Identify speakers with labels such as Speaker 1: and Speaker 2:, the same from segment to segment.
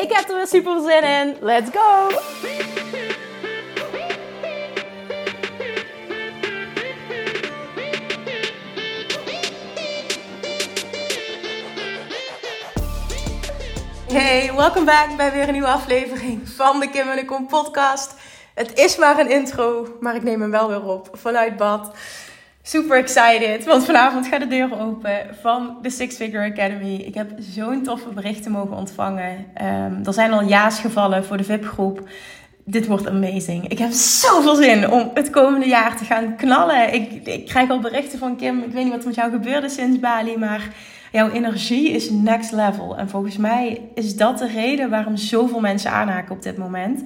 Speaker 1: Ik heb er weer super zin in. Let's go! Hey, welkom back bij weer een nieuwe aflevering van de Kim en de Kom podcast. Het is maar een intro, maar ik neem hem wel weer op vanuit bad. Super excited, want vanavond gaat de deur open van de Six Figure Academy. Ik heb zo'n toffe berichten mogen ontvangen. Um, er zijn al ja's gevallen voor de VIP-groep. Dit wordt amazing. Ik heb zoveel zin om het komende jaar te gaan knallen. Ik, ik krijg al berichten van Kim. Ik weet niet wat met jou gebeurde sinds Bali, maar jouw energie is next level. En volgens mij is dat de reden waarom zoveel mensen aanhaken op dit moment.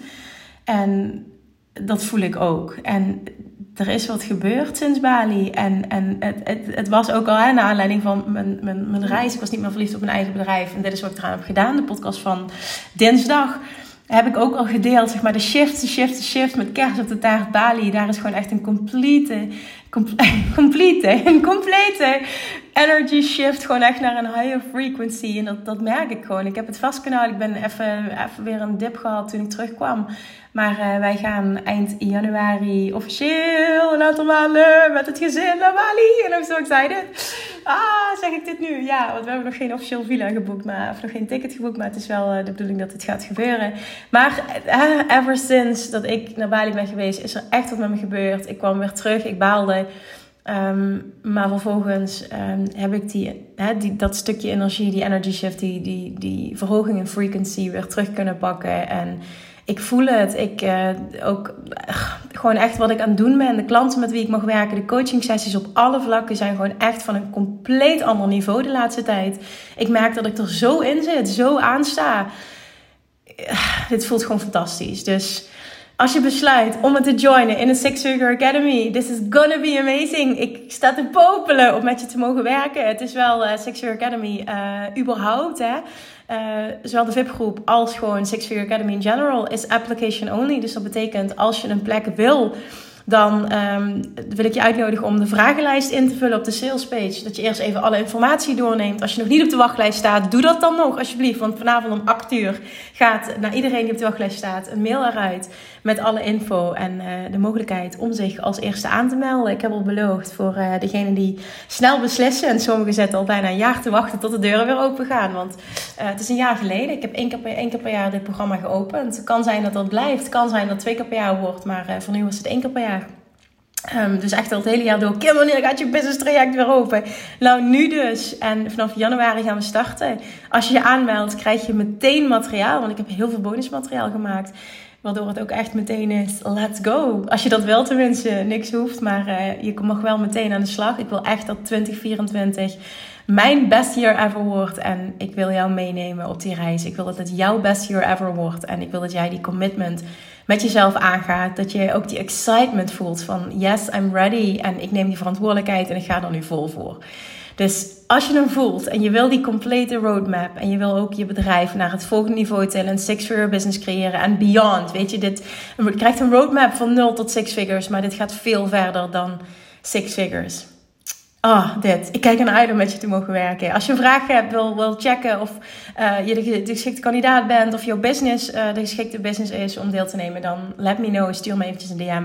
Speaker 1: En dat voel ik ook. En er is wat gebeurd sinds Bali. En, en het, het, het was ook al hè, naar aanleiding van mijn, mijn, mijn reis. Ik was niet meer verliefd op mijn eigen bedrijf. En dit is wat ik eraan heb gedaan. De podcast van dinsdag heb ik ook al gedeeld. Zeg maar de shift, de shift, de shift met kerst op de taart Bali. Daar is gewoon echt een complete, complete, een complete energy shift. Gewoon echt naar een higher frequency. En dat, dat merk ik gewoon. Ik heb het vastgenomen. Ik ben even, even weer een dip gehad toen ik terugkwam. Maar uh, wij gaan eind januari officieel een aantal maanden met het gezin naar Bali. En I'm so excited. Ah, zeg ik dit nu? Ja, want we hebben nog geen officieel villa geboekt, maar, of nog geen ticket geboekt. Maar het is wel uh, de bedoeling dat het gaat gebeuren. Maar uh, ever since dat ik naar Bali ben geweest, is er echt wat met me gebeurd. Ik kwam weer terug, ik baalde. Um, maar vervolgens um, heb ik die, die, dat stukje energie, die energy shift, die, die, die verhoging in frequency weer terug kunnen pakken. En ik voel het. Ik uh, ook gewoon echt wat ik aan het doen ben. De klanten met wie ik mag werken, de coaching sessies op alle vlakken zijn gewoon echt van een compleet ander niveau de laatste tijd. Ik merk dat ik er zo in zit, zo aansta. Uh, dit voelt gewoon fantastisch. Dus als je besluit om het te joinen in een Six Figure Academy, this is gonna be amazing. Ik sta te popelen om met je te mogen werken. Het is wel uh, Six Figure Academy uh, überhaupt, hè. Uh, zowel de VIP-groep als gewoon Six Figure Academy in general is application only. Dus dat betekent als je een plek wil dan um, wil ik je uitnodigen om de vragenlijst in te vullen op de salespage. Dat je eerst even alle informatie doorneemt. Als je nog niet op de wachtlijst staat, doe dat dan nog alsjeblieft. Want vanavond om 8 uur gaat naar iedereen die op de wachtlijst staat een mail eruit met alle info en uh, de mogelijkheid om zich als eerste aan te melden. Ik heb al beloofd voor uh, degenen die snel beslissen. En sommigen zetten al bijna een jaar te wachten tot de deuren weer open gaan. Want uh, het is een jaar geleden. Ik heb één keer, per, één keer per jaar dit programma geopend. Het kan zijn dat dat blijft. Het kan zijn dat het twee keer per jaar wordt. Maar voor nu was het één keer per jaar. Um, dus echt al het hele jaar door. Kim, wanneer gaat je business traject weer open? Nou, nu dus. En vanaf januari gaan we starten. Als je je aanmeldt, krijg je meteen materiaal. Want ik heb heel veel bonusmateriaal gemaakt. Waardoor het ook echt meteen is, let's go. Als je dat wil tenminste, niks hoeft. Maar uh, je mag wel meteen aan de slag. Ik wil echt dat 2024 mijn best year ever wordt. En ik wil jou meenemen op die reis. Ik wil dat het jouw best year ever wordt. En ik wil dat jij die commitment met jezelf aangaat. Dat je ook die excitement voelt van yes, I'm ready. En ik neem die verantwoordelijkheid en ik ga er nu vol voor. Dus als je hem voelt en je wil die complete roadmap en je wil ook je bedrijf naar het volgende niveau tillen, een six-figure business creëren en beyond. Weet je, dit, je krijgt een roadmap van 0 tot six figures, maar dit gaat veel verder dan six figures. Ah, dit. Ik kijk ernaar uit om met je te mogen werken. Als je een vraag hebt, wil, wil checken of uh, je de, geschikte kandidaat bent of jouw business uh, de geschikte business is om deel te nemen, dan let me know. Stuur me eventjes een DM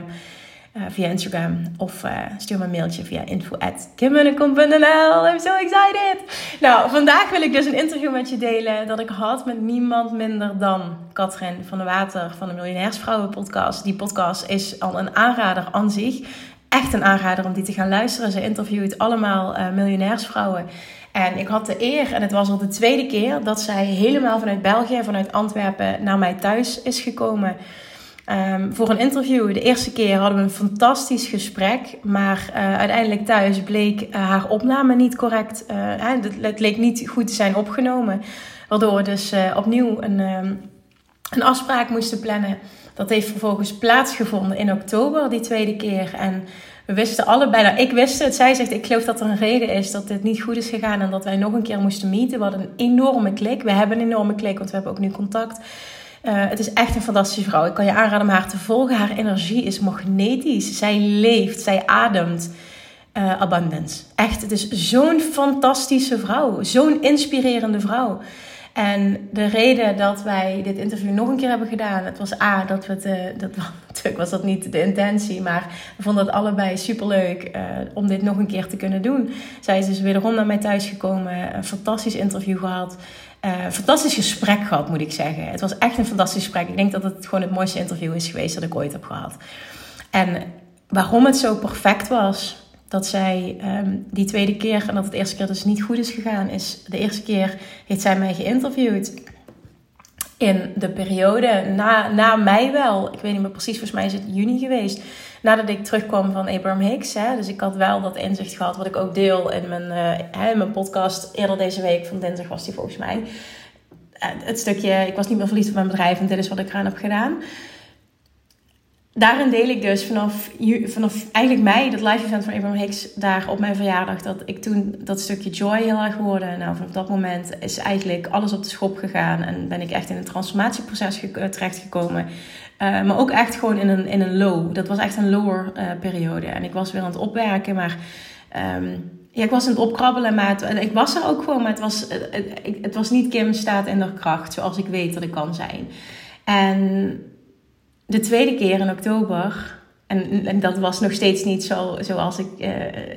Speaker 1: uh, via Instagram of stuur me een mailtje via info@kimmunnekom.nl. I'm so excited! Nou, vandaag wil ik dus een interview met je delen dat ik had met niemand minder dan Katrin van der Water van de Miljonairsvrouwen podcast. Die podcast is al een aanrader aan zich echt een aanrader om die te gaan luisteren. Ze interviewt allemaal uh, miljonairsvrouwen. En ik had de eer, en het was al de tweede keer, dat zij helemaal vanuit België, vanuit Antwerpen, naar mij thuis is gekomen. Um, voor een interview. De eerste keer hadden we een fantastisch gesprek. Maar uh, uiteindelijk thuis bleek uh, haar opname niet correct. het, het leek niet goed te zijn opgenomen. Waardoor we dus opnieuw een. Um, een afspraak moesten plannen. Dat heeft vervolgens plaatsgevonden in oktober, die tweede keer. En we wisten allebei, nou ik wist het, zij zegt ik geloof dat er een reden is dat dit niet goed is gegaan en dat wij nog een keer moesten meeten. We hadden een enorme klik. We hebben een enorme klik, want we hebben ook nu contact. Uh, het is echt een fantastische vrouw. Ik kan je aanraden om haar te volgen. Haar energie is magnetisch. Zij leeft, zij ademt uh, abundance. Echt, het is zo'n fantastische vrouw. Zo'n inspirerende vrouw. En de reden dat wij dit interview nog een keer hebben gedaan, het was A, dat we het, uh, dat, natuurlijk was dat niet de intentie, maar we vonden het allebei superleuk uh, om dit nog een keer te kunnen doen. Zij is dus wederom naar mij thuis gekomen, een fantastisch interview gehad. Uh, fantastisch gesprek gehad, moet ik zeggen. Het was echt een fantastisch gesprek. Ik denk dat het gewoon het mooiste interview is geweest dat ik ooit heb gehad. En waarom het zo perfect was, dat zij um, die tweede keer, en dat het eerste keer dus niet goed is gegaan, is de eerste keer heeft zij mij geïnterviewd. In de periode na, na mei wel, ik weet niet meer precies, volgens mij is het juni geweest. Nadat ik terugkwam van Abraham Hicks. Hè, dus ik had wel dat inzicht gehad, wat ik ook deel in mijn, uh, in mijn podcast. Eerder deze week, van dinsdag was die volgens mij. Het stukje, ik was niet meer verliefd op mijn bedrijf en dit is wat ik eraan heb gedaan daarin deel ik dus vanaf, vanaf eigenlijk mei, dat live event van Abraham Hicks, daar op mijn verjaardag, dat ik toen dat stukje joy heel erg geworden. Nou, vanaf dat moment is eigenlijk alles op de schop gegaan en ben ik echt in een transformatieproces ge- eh, terechtgekomen. Uh, maar ook echt gewoon in een, in een low. Dat was echt een lower uh, periode. En ik was weer aan het opwerken, maar um, ja, ik was aan het opkrabbelen. Maar het, ik was er ook gewoon, maar het was, het was niet Kim staat in haar kracht, zoals ik weet dat ik kan zijn. En de tweede keer in oktober. En, en dat was nog steeds niet zo, zoals ik uh,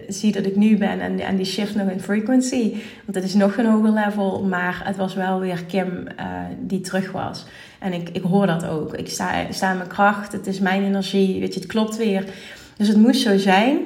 Speaker 1: zie dat ik nu ben. En, en die shift nog in frequency. Want het is nog een hoger level. Maar het was wel weer Kim uh, die terug was. En ik, ik hoor dat ook. Ik sta, sta mijn kracht. Het is mijn energie. Weet je, het klopt weer. Dus het moest zo zijn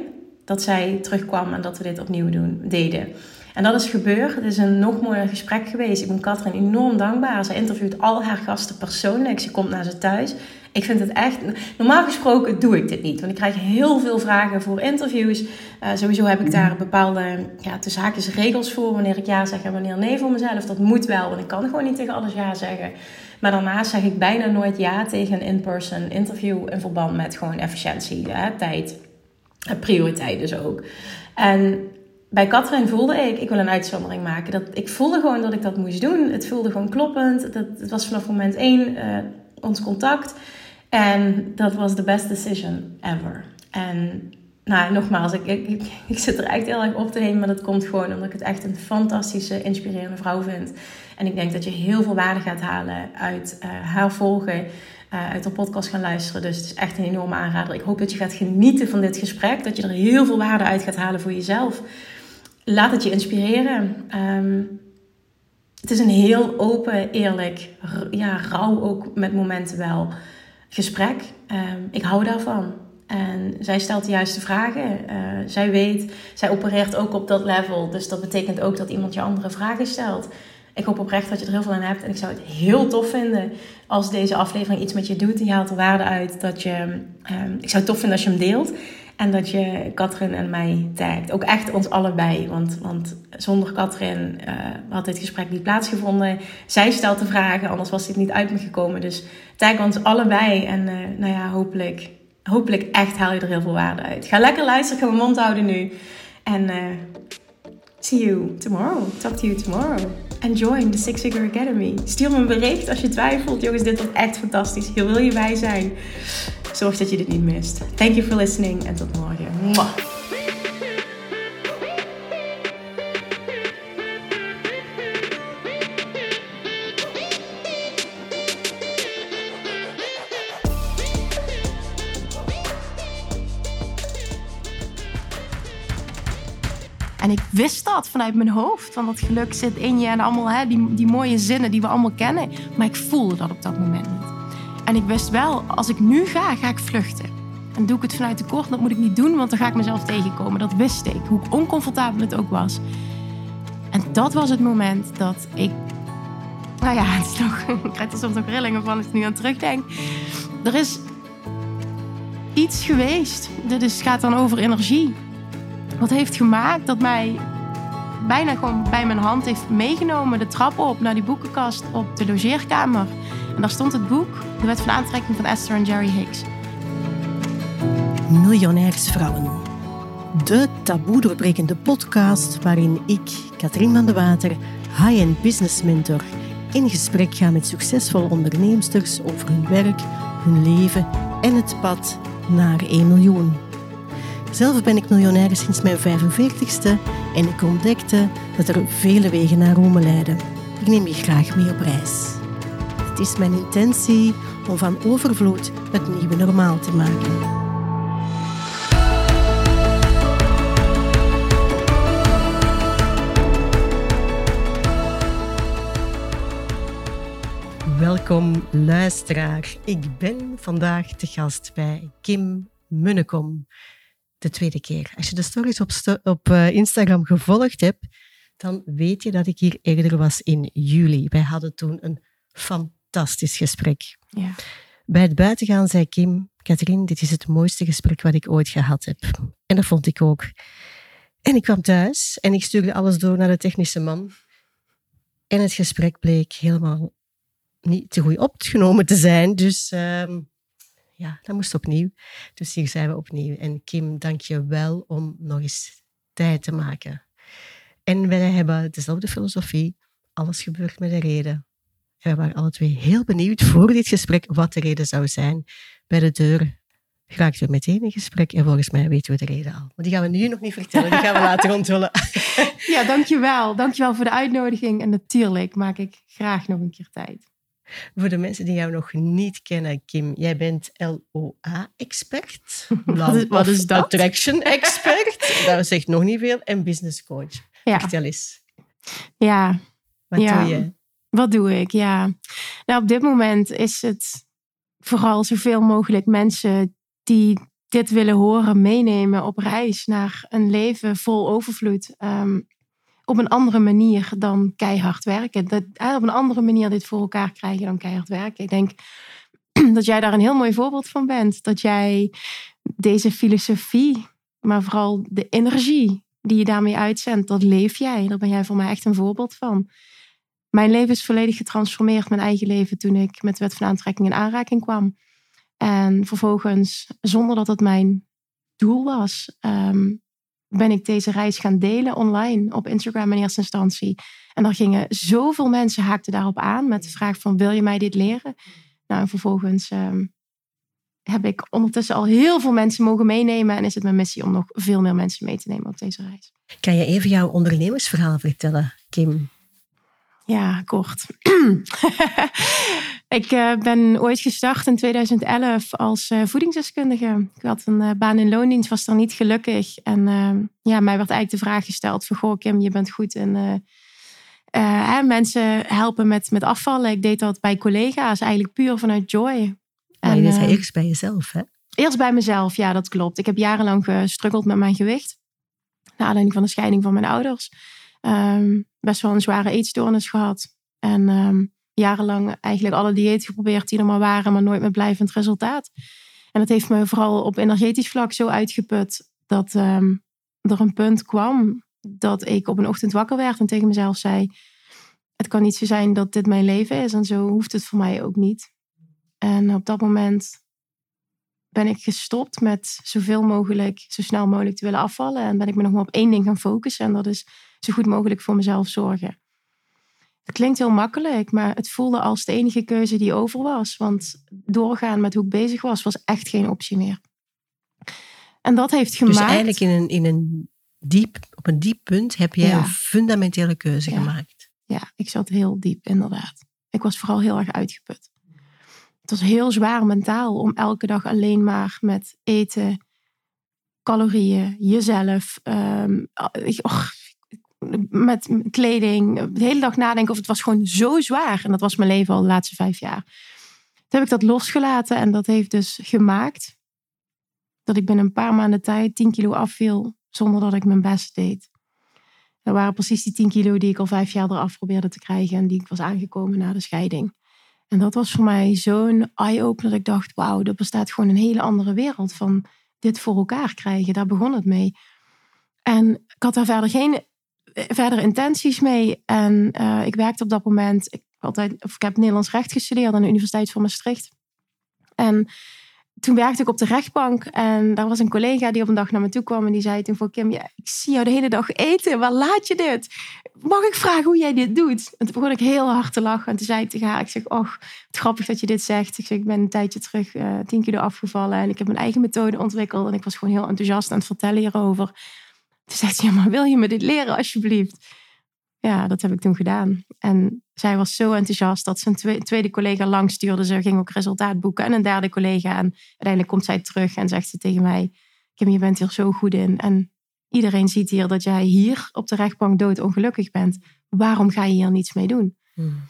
Speaker 1: dat zij terugkwam en dat we dit opnieuw doen, deden. En dat is gebeurd. Het is een nog mooier gesprek geweest. Ik ben Katrin enorm dankbaar. Ze interviewt al haar gasten persoonlijk. Ze komt naar ze thuis. Ik vind het echt. Normaal gesproken doe ik dit niet. Want ik krijg heel veel vragen voor interviews. Uh, sowieso heb ik daar bepaalde ja, tussen haakjes regels voor. Wanneer ik ja zeg en wanneer nee voor mezelf. Dat moet wel, want ik kan gewoon niet tegen alles ja zeggen. Maar daarnaast zeg ik bijna nooit ja tegen een in-person interview. In verband met gewoon efficiëntie, hè, tijd. Prioriteit dus ook. En bij Katrin voelde ik, ik wil een uitzondering maken. Dat, ik voelde gewoon dat ik dat moest doen. Het voelde gewoon kloppend. Dat, het was vanaf moment één uh, ons contact. En dat was de best decision ever. En nou, nogmaals, ik, ik, ik zit er echt heel erg op te nemen. Maar dat komt gewoon omdat ik het echt een fantastische, inspirerende vrouw vind. En ik denk dat je heel veel waarde gaat halen uit uh, haar volgen. Uh, uit haar podcast gaan luisteren. Dus het is echt een enorme aanrader. Ik hoop dat je gaat genieten van dit gesprek. Dat je er heel veel waarde uit gaat halen voor jezelf. Laat het je inspireren. Um, het is een heel open, eerlijk, ja, rauw ook met momenten wel gesprek. Um, ik hou daarvan. En zij stelt de juiste vragen. Uh, zij weet, zij opereert ook op dat level. Dus dat betekent ook dat iemand je andere vragen stelt. Ik hoop oprecht dat je er heel veel aan hebt. En ik zou het heel tof vinden als deze aflevering iets met je doet. Je haalt er waarde uit. Dat je, um, ik zou het tof vinden als je hem deelt. En dat je Katrin en mij tagt. Ook echt ons allebei. Want, want zonder Katrin uh, had dit gesprek niet plaatsgevonden. Zij stelt de vragen, anders was dit niet uit me gekomen. Dus tag ons allebei. En uh, nou ja, hopelijk, hopelijk echt haal je er heel veel waarde uit. Ga lekker luisteren, ga mijn mond houden nu. En uh, see you tomorrow. Talk to you tomorrow. And join the Six Figure Academy. Stuur me een bericht als je twijfelt. Jongens, dit wordt echt fantastisch. Hier wil je bij zijn. Zorg dat je dit niet mist. Thank you for listening en tot morgen. Mwah. Ik wist dat vanuit mijn hoofd. Want dat geluk zit in je en allemaal hè, die, die mooie zinnen die we allemaal kennen. Maar ik voelde dat op dat moment niet. En ik wist wel, als ik nu ga, ga ik vluchten. En doe ik het vanuit tekort, dat moet ik niet doen, want dan ga ik mezelf tegenkomen. Dat wist ik, hoe oncomfortabel het ook was. En dat was het moment dat ik. Nou ja, het is nog, ik krijg er soms nog rillingen van als ik nu aan terugdenk. Er is iets geweest. Dit is, gaat dan over energie. Wat heeft gemaakt dat mij bijna gewoon bij mijn hand heeft meegenomen de trap op naar die boekenkast op de logeerkamer. En daar stond het boek De Wet van Aantrekking van Esther en Jerry Hicks.
Speaker 2: Miljonairsvrouwen. De taboe doorbrekende podcast waarin ik, Katrien van de Water, high-end business mentor, in gesprek ga met succesvolle onderneemsters over hun werk, hun leven en het pad naar 1 miljoen. Zelf ben ik miljonair sinds mijn 45ste en ik ontdekte dat er vele wegen naar Rome leiden. Ik neem je graag mee op reis. Het is mijn intentie om van overvloed het nieuwe normaal te maken. Welkom luisteraar. Ik ben vandaag te gast bij Kim Munnekom. De tweede keer. Als je de stories op, op eh, Instagram gevolgd hebt, dan weet je dat ik hier eerder was in juli. Wij hadden toen een fantastisch gesprek. Ja. Bij het buitengaan zei Kim, Katrien, dit is het mooiste gesprek wat ik ooit gehad heb. En dat vond ik ook. En ik kwam thuis en ik stuurde alles door naar de technische man. En het gesprek bleek helemaal niet te goed opgenomen te zijn. Dus ehm, ja, dat moest opnieuw. Dus hier zijn we opnieuw. En Kim, dank je wel om nog eens tijd te maken. En wij hebben dezelfde filosofie. Alles gebeurt met een reden. En we waren alle twee heel benieuwd voor dit gesprek wat de reden zou zijn. Bij de deur raakten we meteen in gesprek en volgens mij weten we de reden al. Maar die gaan we nu nog niet vertellen, die gaan we later onthullen.
Speaker 1: Ja, dankjewel. Dankjewel voor de uitnodiging. En natuurlijk maak ik graag nog een keer tijd.
Speaker 2: Voor de mensen die jou nog niet kennen, Kim, jij bent LOA-expert.
Speaker 1: Wat is dat?
Speaker 2: Attraction-expert. dat zegt nog niet veel. En business coach. Ja. Vertel eens.
Speaker 1: Ja.
Speaker 2: Wat doe je?
Speaker 1: Wat doe ik? Ja. Nou, op dit moment is het vooral zoveel mogelijk mensen die dit willen horen meenemen op reis naar een leven vol overvloed. Ehm, op een andere manier dan keihard werken. Dat, op een andere manier dit voor elkaar krijgen dan keihard werken. Ik denk dat jij daar een heel mooi voorbeeld van bent. Dat jij deze filosofie, maar vooral de energie die je daarmee uitzendt, dat leef jij. Daar ben jij voor mij echt een voorbeeld van. Mijn leven is volledig getransformeerd, mijn eigen leven, toen ik met de wet van aantrekking in aanraking kwam. En vervolgens, zonder dat het mijn doel was, ehm, ben ik deze reis gaan delen online op Instagram in eerste instantie. En er gingen zoveel mensen haakten daarop aan met de vraag van wil je mij dit leren? Nou, en vervolgens ehm, heb ik ondertussen al heel veel mensen mogen meenemen en is het mijn missie om nog veel meer mensen mee te nemen op deze reis.
Speaker 2: Kan je even jouw ondernemersverhaal vertellen, Kim?
Speaker 1: Ja, kort. ik uh, ben ooit gestart in 2011 als uh, voedingsdeskundige. Ik had een uh, baan in loondienst, was daar niet gelukkig. En ja, mij werd eigenlijk de vraag gesteld van... Goh, Kim, je bent goed in mensen helpen met, met afvallen. Ik deed dat bij collega's, eigenlijk puur vanuit joy.
Speaker 2: En, je deed eerst bij jezelf, hè?
Speaker 1: Eerst bij mezelf, ja, dat klopt. Ik heb jarenlang gestruggeld met mijn gewicht. Naar aanleiding van de scheiding van mijn ouders. Um, best wel een zware eetstoornis gehad. En um, jarenlang eigenlijk alle diëten geprobeerd die er maar waren, maar nooit met blijvend resultaat. En dat heeft me vooral op energetisch vlak zo uitgeput dat um, er een punt kwam dat ik op een ochtend wakker werd en tegen mezelf zei: Het kan niet zo zijn dat dit mijn leven is en zo hoeft het voor mij ook niet. En op dat moment ben ik gestopt met zoveel mogelijk, zo snel mogelijk te willen afvallen. En ben ik me nog maar op één ding gaan focussen. En dat is zo goed mogelijk voor mezelf zorgen. Het klinkt heel makkelijk, maar het voelde als de enige keuze die over was. Want doorgaan met hoe ik bezig was, was echt geen optie meer. En dat heeft dus gemaakt...
Speaker 2: Dus eigenlijk in een, in een diep, op een diep punt heb jij een fundamentele keuze gemaakt.
Speaker 1: Ja, ik zat heel diep, inderdaad. Ik was vooral heel erg uitgeput. Het was heel zwaar mentaal om elke dag alleen maar met eten, calorieën, jezelf, um, met kleding, de hele dag nadenken of het was gewoon zo zwaar. En dat was mijn leven al de laatste vijf jaar. Toen heb ik dat losgelaten en dat heeft dus gemaakt dat ik binnen een paar maanden tijd 10 kilo afviel zonder dat ik mijn best deed. Dat waren precies die 10 kilo die ik al vijf jaar eraf probeerde te krijgen en die ik was aangekomen na de scheiding. En dat was voor mij zo'n eye-opener ik dacht, wauw, er bestaat gewoon een hele andere wereld van dit voor elkaar krijgen. Daar begon het mee. En ik had daar verder geen verdere intenties mee. En uh, ik werkte op dat moment, ik altijd, of ik heb Nederlands recht gestudeerd aan de Universiteit van Maastricht. En toen werkte ik op de rechtbank en daar was een collega die op een dag naar me toe kwam en die zei toen voor Kim, ja, ik zie jou de hele dag eten, waar laat je dit? Mag ik vragen hoe jij dit doet? En toen begon ik heel hard te lachen en toen zei ik tegen haar, ik zeg, och, het grappig dat je dit zegt. Ik zeg, ik ben een tijdje terug uh, tien kilo afgevallen en ik heb mijn eigen methode ontwikkeld en ik was gewoon heel enthousiast aan het vertellen hierover. Toen zei ze, ja, maar wil je me dit leren alsjeblieft? Ja, dat heb ik toen gedaan. En zij was zo enthousiast dat ze een tweede collega langs stuurde. Ze ging ook resultaat boeken. En een derde collega. En uiteindelijk komt zij terug en zegt ze tegen mij... Kim, je bent hier zo goed in. En iedereen ziet hier dat jij hier op de rechtbank doodongelukkig bent. Waarom ga je hier niets mee doen? Hmm.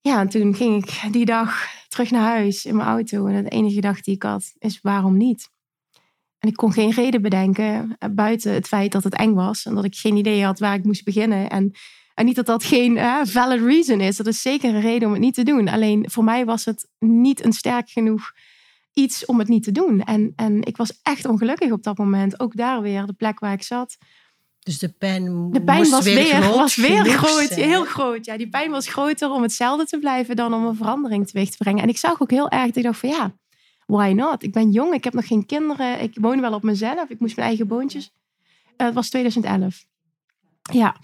Speaker 1: Ja, en toen ging ik die dag terug naar huis in mijn auto. En de enige dag die ik had is waarom niet? En ik kon geen reden bedenken eh, buiten het feit dat het eng was. En dat ik geen idee had waar ik moest beginnen. En, en niet dat dat geen uh, valid reason is. Dat is zeker een reden om het niet te doen. Alleen voor mij was het niet een sterk genoeg iets om het niet te doen. En, en ik was echt ongelukkig op dat moment. Ook daar weer, de plek waar ik zat.
Speaker 2: Dus de pijn,
Speaker 1: de pijn was weer,
Speaker 2: groot,
Speaker 1: was weer groot, heel groot. Ja, die pijn was groter om hetzelfde te blijven dan om een verandering teweeg te brengen. En ik zag ook heel erg, ik dacht van ja, why not? Ik ben jong, ik heb nog geen kinderen, ik woon wel op mezelf, ik moest mijn eigen boontjes. Uh, het was 2011. Ja.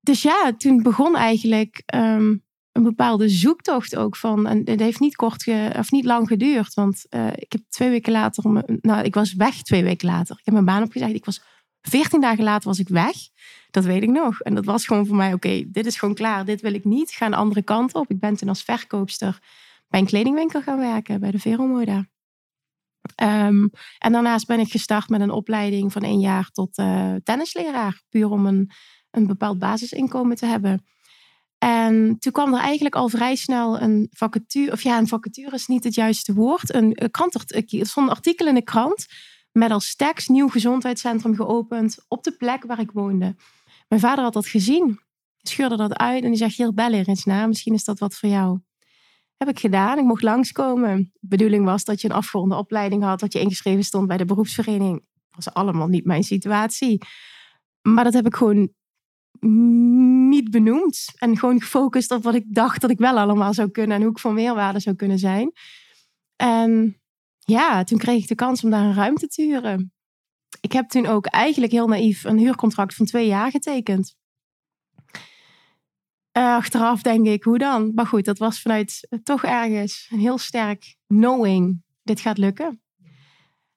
Speaker 1: Dus ja, toen begon eigenlijk ehm, een bepaalde zoektocht ook van. En het heeft niet kort of niet lang geduurd. Want uh, ik heb twee weken later. Nou, ik was weg twee weken later. Ik heb mijn baan opgezegd. Ik was veertien dagen later was ik weg. Dat weet ik nog. En dat was gewoon voor mij: oké, dit is gewoon klaar. Dit wil ik niet. Ik ga andere kant op. Ik ben toen als verkoopster bij een kledingwinkel gaan werken, bij de Veromoda. Um, en daarnaast ben ik gestart met een opleiding van één jaar tot uh, tennisleraar. Puur om een, een bepaald basisinkomen te hebben. En toen kwam er eigenlijk al vrij snel een vacature. Of ja, een vacature is niet het juiste woord. Een, een krant, er stond een artikel in de krant. Met als tekst nieuw gezondheidscentrum geopend op de plek waar ik woonde. Mijn vader had dat gezien. Scheurde dat uit en die zegt: Hier, bel er eens naar. Misschien is dat wat voor jou. Heb ik gedaan. Ik mocht langskomen. De bedoeling was dat je een afgeronde opleiding had, dat je ingeschreven stond bij de beroepsvereniging. Dat was allemaal niet mijn situatie. Maar dat heb ik gewoon niet benoemd. En gewoon gefocust op wat ik dacht dat ik wel allemaal zou kunnen en hoe ik van meerwaarde zou kunnen zijn. En ja, toen kreeg ik de kans om daar een ruimte te huren. Ik heb toen ook eigenlijk heel naïef een huurcontract van twee jaar getekend. Uh, achteraf denk ik, hoe dan? Maar goed, dat was vanuit uh, toch ergens een heel sterk knowing, dit gaat lukken.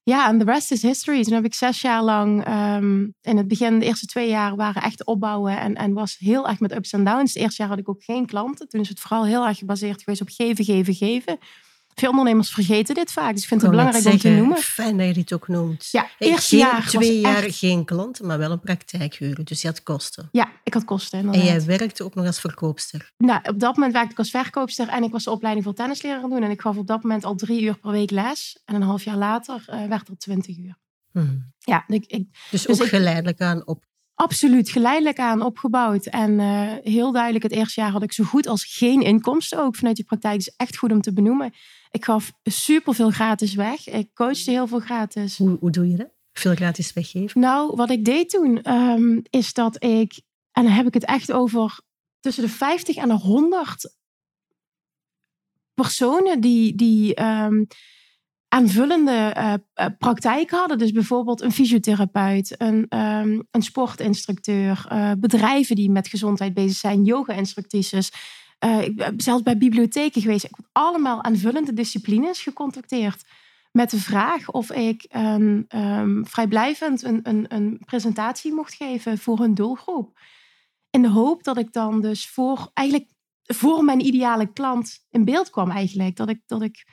Speaker 1: Ja, en de rest is history. Toen heb ik zes jaar lang, um, in het begin, de eerste twee jaar waren echt opbouwen en, en was heel erg met ups en downs. Het eerste jaar had ik ook geen klanten. Toen is het vooral heel erg gebaseerd geweest op geven, geven, geven. Veel ondernemers vergeten dit vaak, dus ik vind het belangrijk om te noemen.
Speaker 2: Fijn dat je dit ook noemt.
Speaker 1: Ja, eerste jaar
Speaker 2: twee jaar geen klanten, maar wel een praktijkhuur. Dus je had kosten.
Speaker 1: Ja, ik had kosten.
Speaker 2: Inderdaad. En jij werkte ook nog als verkoopster.
Speaker 1: Nou, op dat moment werkte ik als verkoopster en ik was de opleiding voor tennisleraar doen. En ik gaf op dat moment al drie uur per week les. En een half jaar later uh, werd het twintig uur. Hmm. Ja, ik, ik,
Speaker 2: dus, dus ook geleidelijk aan op
Speaker 1: Absoluut, geleidelijk aan opgebouwd. En uh, heel duidelijk, het eerste jaar had ik zo goed als geen inkomsten ook vanuit die praktijk. is echt goed om te benoemen. Ik gaf superveel gratis weg. Ik coachte heel veel gratis.
Speaker 2: Hoe, hoe doe je dat? Veel gratis weggeven?
Speaker 1: Nou, wat ik deed toen, um, is dat ik, en dan heb ik het echt over tussen de 50 en de 100 personen die, die um, aanvullende uh, praktijk hadden. Dus bijvoorbeeld een fysiotherapeut, een, um, een sportinstructeur, uh, bedrijven die met gezondheid bezig zijn, yoga-instructrices. Ik ben zelfs bij bibliotheken geweest. Ik heb allemaal aanvullende disciplines gecontacteerd. Met de vraag of ik um, um, vrijblijvend een, een, een presentatie mocht geven voor hun doelgroep. In de hoop dat ik dan dus voor, eigenlijk voor mijn ideale klant in beeld kwam eigenlijk. Dat ik, dat ik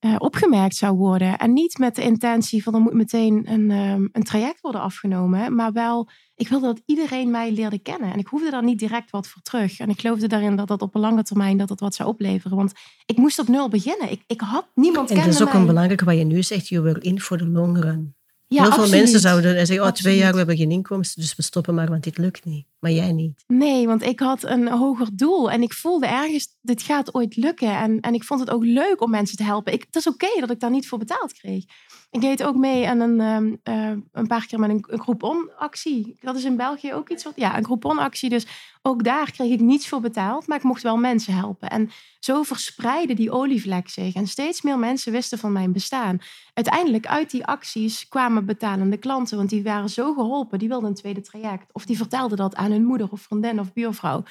Speaker 1: uh, opgemerkt zou worden. En niet met de intentie van er moet meteen een, um, een traject worden afgenomen. Maar wel, ik wilde dat iedereen mij leerde kennen. En ik hoefde daar niet direct wat voor terug. En ik geloofde daarin dat dat op een lange termijn dat het wat zou opleveren. Want ik moest op nul beginnen. Ik, ik had niemand
Speaker 2: En dat is ook een belangrijke wat je nu zegt. Je wil in voor de long run. Ja, Heel veel mensen zouden zeggen, oh, twee jaar we hebben geen inkomsten, dus we stoppen maar, want dit lukt niet. Maar jij niet.
Speaker 1: Nee, want ik had een hoger doel en ik voelde ergens, dit gaat ooit lukken. En, en ik vond het ook leuk om mensen te helpen. Ik, het is oké dat ik daar niet voor betaald kreeg. Ik deed ook mee aan een, uh, een paar keer met een, een groepon-actie. Dat is in België ook iets wat, ja, een groupon-actie. Dus Ook daar kreeg ik niets voor betaald, maar ik mocht wel mensen helpen. En zo verspreidde die olievlek zich. En steeds meer mensen wisten van mijn bestaan. Uiteindelijk uit die acties kwamen betalende klanten, want die waren zo geholpen. Die wilden een tweede traject. Of die vertelden dat aan hun moeder of vriendin of buurvrouw.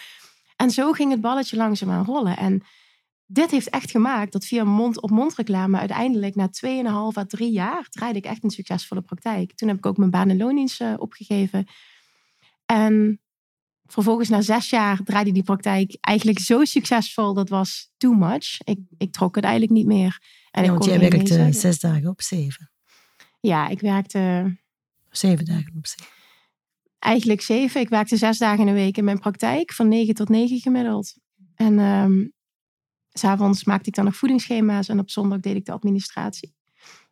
Speaker 1: En zo ging het balletje langzaam aan rollen. En dit heeft echt gemaakt dat via mond-op-mond reclame uiteindelijk na 2,5 à 3 jaar draaide ik echt een succesvolle praktijk. Toen heb ik ook mijn baan en loondienst uh, opgegeven. En vervolgens na zes jaar draaide die praktijk eigenlijk zo succesvol. Dat was too much. Ik, ik trok het eigenlijk niet meer.
Speaker 2: En ja, want jij werkte zes dagen op zeven.
Speaker 1: Ja, ik werkte...
Speaker 2: Zeven dagen op zeven.
Speaker 1: Eigenlijk zeven. Ik werkte zes dagen in de week in mijn praktijk. Van negen tot negen gemiddeld. En um, s'avonds maakte ik dan nog voedingsschema's. En op zondag deed ik de administratie.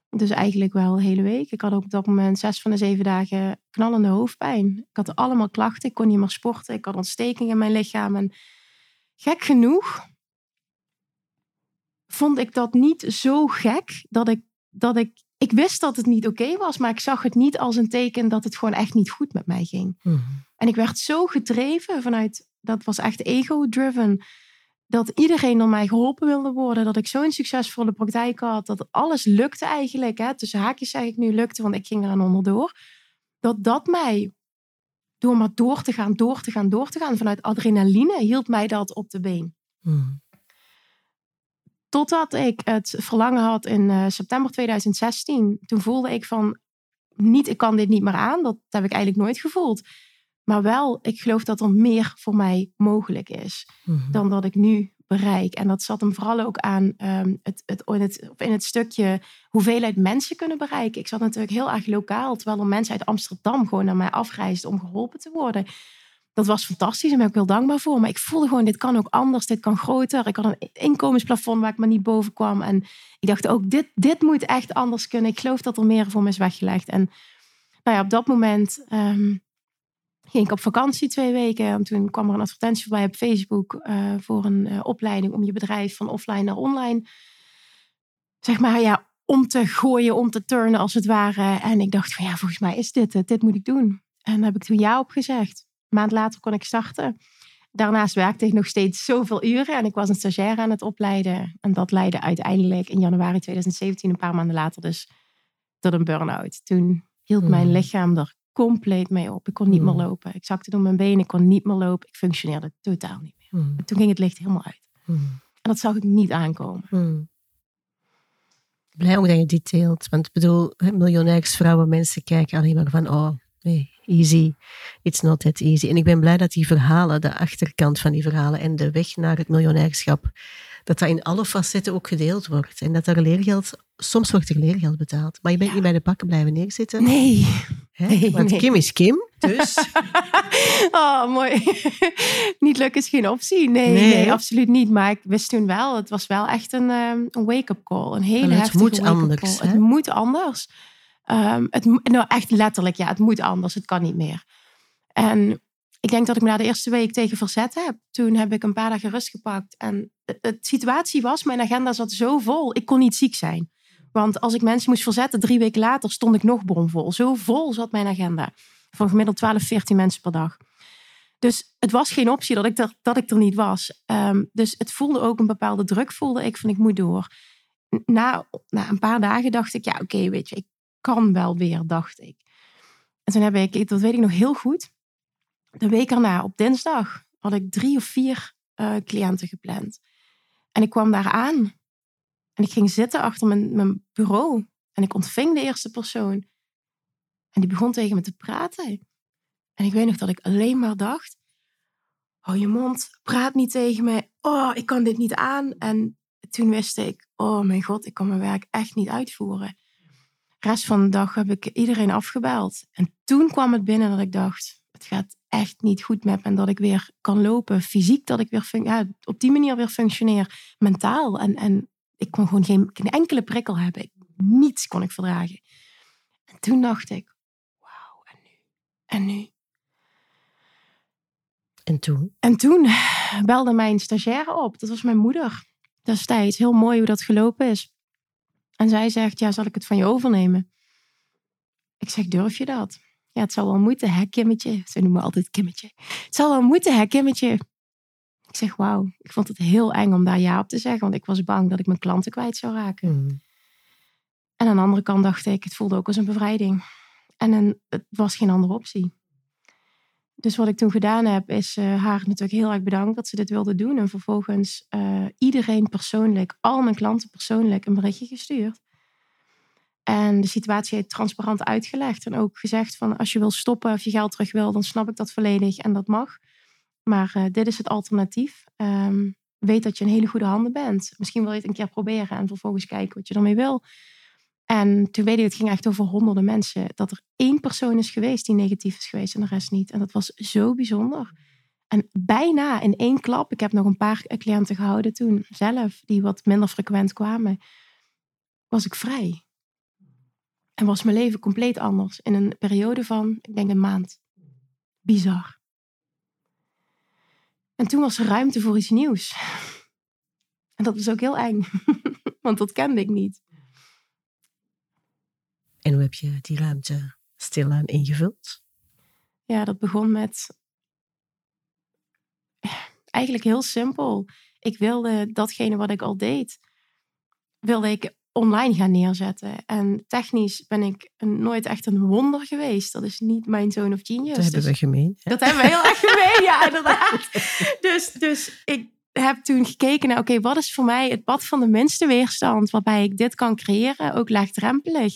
Speaker 1: Dus eigenlijk wel de hele week. Ik had ook op dat moment zes van de zeven dagen knallende hoofdpijn. Ik had allemaal klachten. Ik kon niet meer sporten. Ik had ontsteking in mijn lichaam. En gek genoeg vond ik dat niet zo gek dat ik, dat ik. Ik wist dat het niet oké was, maar ik zag het niet als een teken dat het gewoon echt niet goed met mij ging. Mhm. En ik werd zo gedreven vanuit. Dat was echt ego-driven dat iedereen door mij geholpen wilde worden. Dat ik zo'n succesvolle praktijk had. Dat alles lukte eigenlijk. Hè. Tussen haakjes zeg ik nu lukte, want ik ging eraan onderdoor. Dat dat mij, door maar door te gaan, door te gaan, door te gaan. Vanuit adrenaline hield mij dat op de been. Hmm. Totdat ik het verlangen had in uh, september 2016. Toen voelde ik van, niet, ik kan dit niet meer aan. Dat heb ik eigenlijk nooit gevoeld. Maar wel, ik geloof dat er meer voor mij mogelijk is mhm. dan dat ik nu bereik. En dat zat hem vooral ook aan um, het, het, in, het, in het stukje hoeveelheid mensen kunnen bereiken. Ik zat natuurlijk heel erg lokaal, terwijl er mensen uit Amsterdam gewoon naar mij afreisden om geholpen te worden. Dat was fantastisch en daar ben ik heel dankbaar voor. Maar ik voelde gewoon, dit kan ook anders, dit kan groter. Ik had een inkomensplafond waar ik maar niet boven kwam. En ik dacht ook, dit, dit moet echt anders kunnen. Ik geloof dat er meer voor me is weggelegd. En nou ja, op dat moment um, ging ik op vakantie twee weken. En toen kwam er een advertentie voorbij op Facebook uh, voor een uh, opleiding om je bedrijf van offline naar online. Zeg maar ja, om te gooien, om te turnen als het ware. En ik dacht van ja, volgens mij is dit het. Dit moet ik doen. En daar heb ik toen ja op gezegd. Een maand later kon ik starten. Daarnaast werkte ik nog steeds zoveel uren. En ik was een stagiair aan het opleiden. En dat leidde uiteindelijk in januari 2017, een paar maanden later dus, tot een burn-out. Toen hield mijn hmm. lichaam er compleet mee op. Ik kon niet meer hmm. lopen. Ik zakte door mijn benen, ik kon niet meer lopen. Ik functioneerde totaal niet meer. Hmm. Toen ging het licht helemaal uit. Hmm. En dat zag ik niet aankomen.
Speaker 2: Blij ook dat je dit deelt. Want ik bedoel, miljonairsvrouwen, mensen kijken alleen maar van, oh, nee, easy. It's not that easy. En ik ben blij dat die verhalen, de achterkant van die verhalen en de weg naar het miljonairschap, dat dat in alle facetten ook gedeeld wordt. En dat er leergeld, soms wordt er leergeld betaald. Maar je bent niet bij de pakken blijven neerzitten.
Speaker 1: Nee.
Speaker 2: Hè? Want Kim is Kim, dus...
Speaker 1: oh, mooi. niet leuk is geen optie. Nee, nee, absoluut niet. Maar ik wist toen wel, het was wel echt een, ehm, een wake-up call. Een hele
Speaker 2: het
Speaker 1: heftige
Speaker 2: moet anders,
Speaker 1: Het moet anders. Um, het, nou, echt letterlijk, ja, het moet anders. Het kan niet meer. En ik denk dat ik me na de eerste week tegen verzet heb. Toen heb ik een paar dagen rust gepakt. En de, situatie was, mijn agenda zat zo vol. Ik kon niet ziek zijn. Want als ik mensen moest verzetten, drie weken later stond ik nog bomvol. Zo vol zat mijn agenda. Van gemiddeld 12, 14 mensen per dag. Dus het was geen optie dat ik er, dat ik er niet was. Ehm, dus het voelde ook een bepaalde druk, voelde ik van ik moet door. Na, na een paar dagen dacht ik, ja oké, weet je, ik kan wel weer, dacht ik. En toen heb ik, dat weet ik nog heel goed, de week erna, op dinsdag, had ik drie of vier uh, cliënten gepland. En ik kwam daar aan. En ik ging zitten achter mijn, mijn bureau. En ik ontving de eerste persoon. En die begon tegen me te praten. En ik weet nog dat ik alleen maar dacht: Hou je mond, praat niet tegen me. Oh, ik kan dit niet aan. En toen wist ik: Oh mijn god, ik kan mijn werk echt niet uitvoeren. De rest van de dag heb ik iedereen afgebeld. En toen kwam het binnen dat ik dacht: Het gaat echt niet goed met me. En dat ik weer kan lopen, fysiek, dat ik weer ja, op die manier weer functioneer, mentaal. En, en ik kon gewoon geen, geen enkele prikkel hebben. Niets kon ik verdragen. En toen dacht ik, wauw, en nu? En nu?
Speaker 2: En toen?
Speaker 1: En toen belde mijn stagiaire op. Dat was mijn moeder destijds. Heel mooi hoe dat gelopen is. En zij zegt, ja, zal ik het van je overnemen? Ik zeg, durf je dat? Ja, het zal wel moeten, hè, Kimmetje. Ze noemen me altijd Kimmetje. Het zal wel moeten, hè, Kimmetje. Ik zeg, wauw, ik vond het heel eng om daar ja op te zeggen, want ik was bang dat ik mijn klanten kwijt zou raken.
Speaker 2: Hmm.
Speaker 1: En aan de andere kant dacht ik, het voelde ook als een bevrijding. En een, het was geen andere optie. Dus wat ik toen gedaan heb, is uh, haar natuurlijk heel erg bedankt dat ze dit wilde doen. En vervolgens uh, iedereen persoonlijk, al mijn klanten persoonlijk, een berichtje gestuurd. En de situatie transparant uitgelegd. En ook gezegd van als je wil stoppen of je geld terug wil, dan snap ik dat volledig en dat mag. Maar uh, dit is het alternatief. Um, weet dat je in hele goede handen bent. Misschien wil je het een keer proberen en vervolgens kijken wat je ermee wil. En toen weet ik, het ging echt over honderden mensen, dat er één persoon is geweest die negatief is geweest en de rest niet. En dat was zo bijzonder. En bijna in één klap, ik heb nog een paar cliënten gehouden toen zelf, die wat minder frequent kwamen, was ik vrij. En was mijn leven compleet anders in een periode van, ik denk een maand. Bizar. En toen was er ruimte voor iets nieuws. En dat was ook heel eng, want dat kende ik niet.
Speaker 2: En hoe heb je die ruimte stilaan ingevuld?
Speaker 1: Ja, dat begon met eigenlijk heel simpel. Ik wilde datgene wat ik al deed, wilde ik online gaan neerzetten. En technisch ben ik nooit echt een wonder geweest. Dat is niet mijn zone of genius.
Speaker 2: Dat hebben we
Speaker 1: dus
Speaker 2: gemeen.
Speaker 1: Dat hebben we heel erg gemeen, ja, inderdaad. Dus, dus ik heb toen gekeken naar, oké, wat is voor mij het pad van de minste weerstand, waarbij ik dit kan creëren, ook laagdrempelig.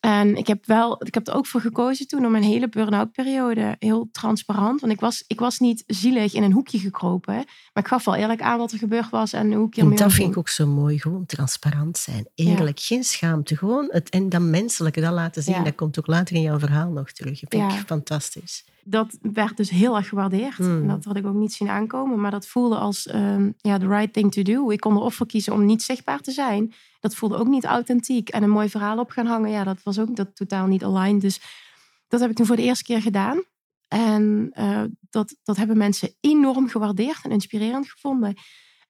Speaker 1: En ik heb, wel, ik heb er ook voor gekozen toen om mijn hele burn-out periode heel transparant. Want ik was, ik was niet zielig in een hoekje gekropen. Maar ik gaf wel eerlijk aan wat er gebeurd was en hoe ik
Speaker 2: En dat vind ik ook zo mooi. Gewoon transparant zijn. Eerlijk. Geen schaamte. Gewoon het, en dat menselijke, dat laten zien. Dat komt ook later in jouw verhaal nog terug. Dat vind ik fantastisch.
Speaker 1: Dat werd dus heel erg gewaardeerd. Hmm. Dat had ik ook niet zien aankomen. Maar dat voelde als um, ja, the right thing to do. Ik kon erop voor kiezen om niet zichtbaar te zijn. Dat voelde ook niet authentiek. En een mooi verhaal op gaan hangen, ja, dat was ook dat totaal niet aligned. Dus dat heb ik toen voor de eerste keer gedaan. En uh, dat, dat hebben mensen enorm gewaardeerd en inspirerend gevonden.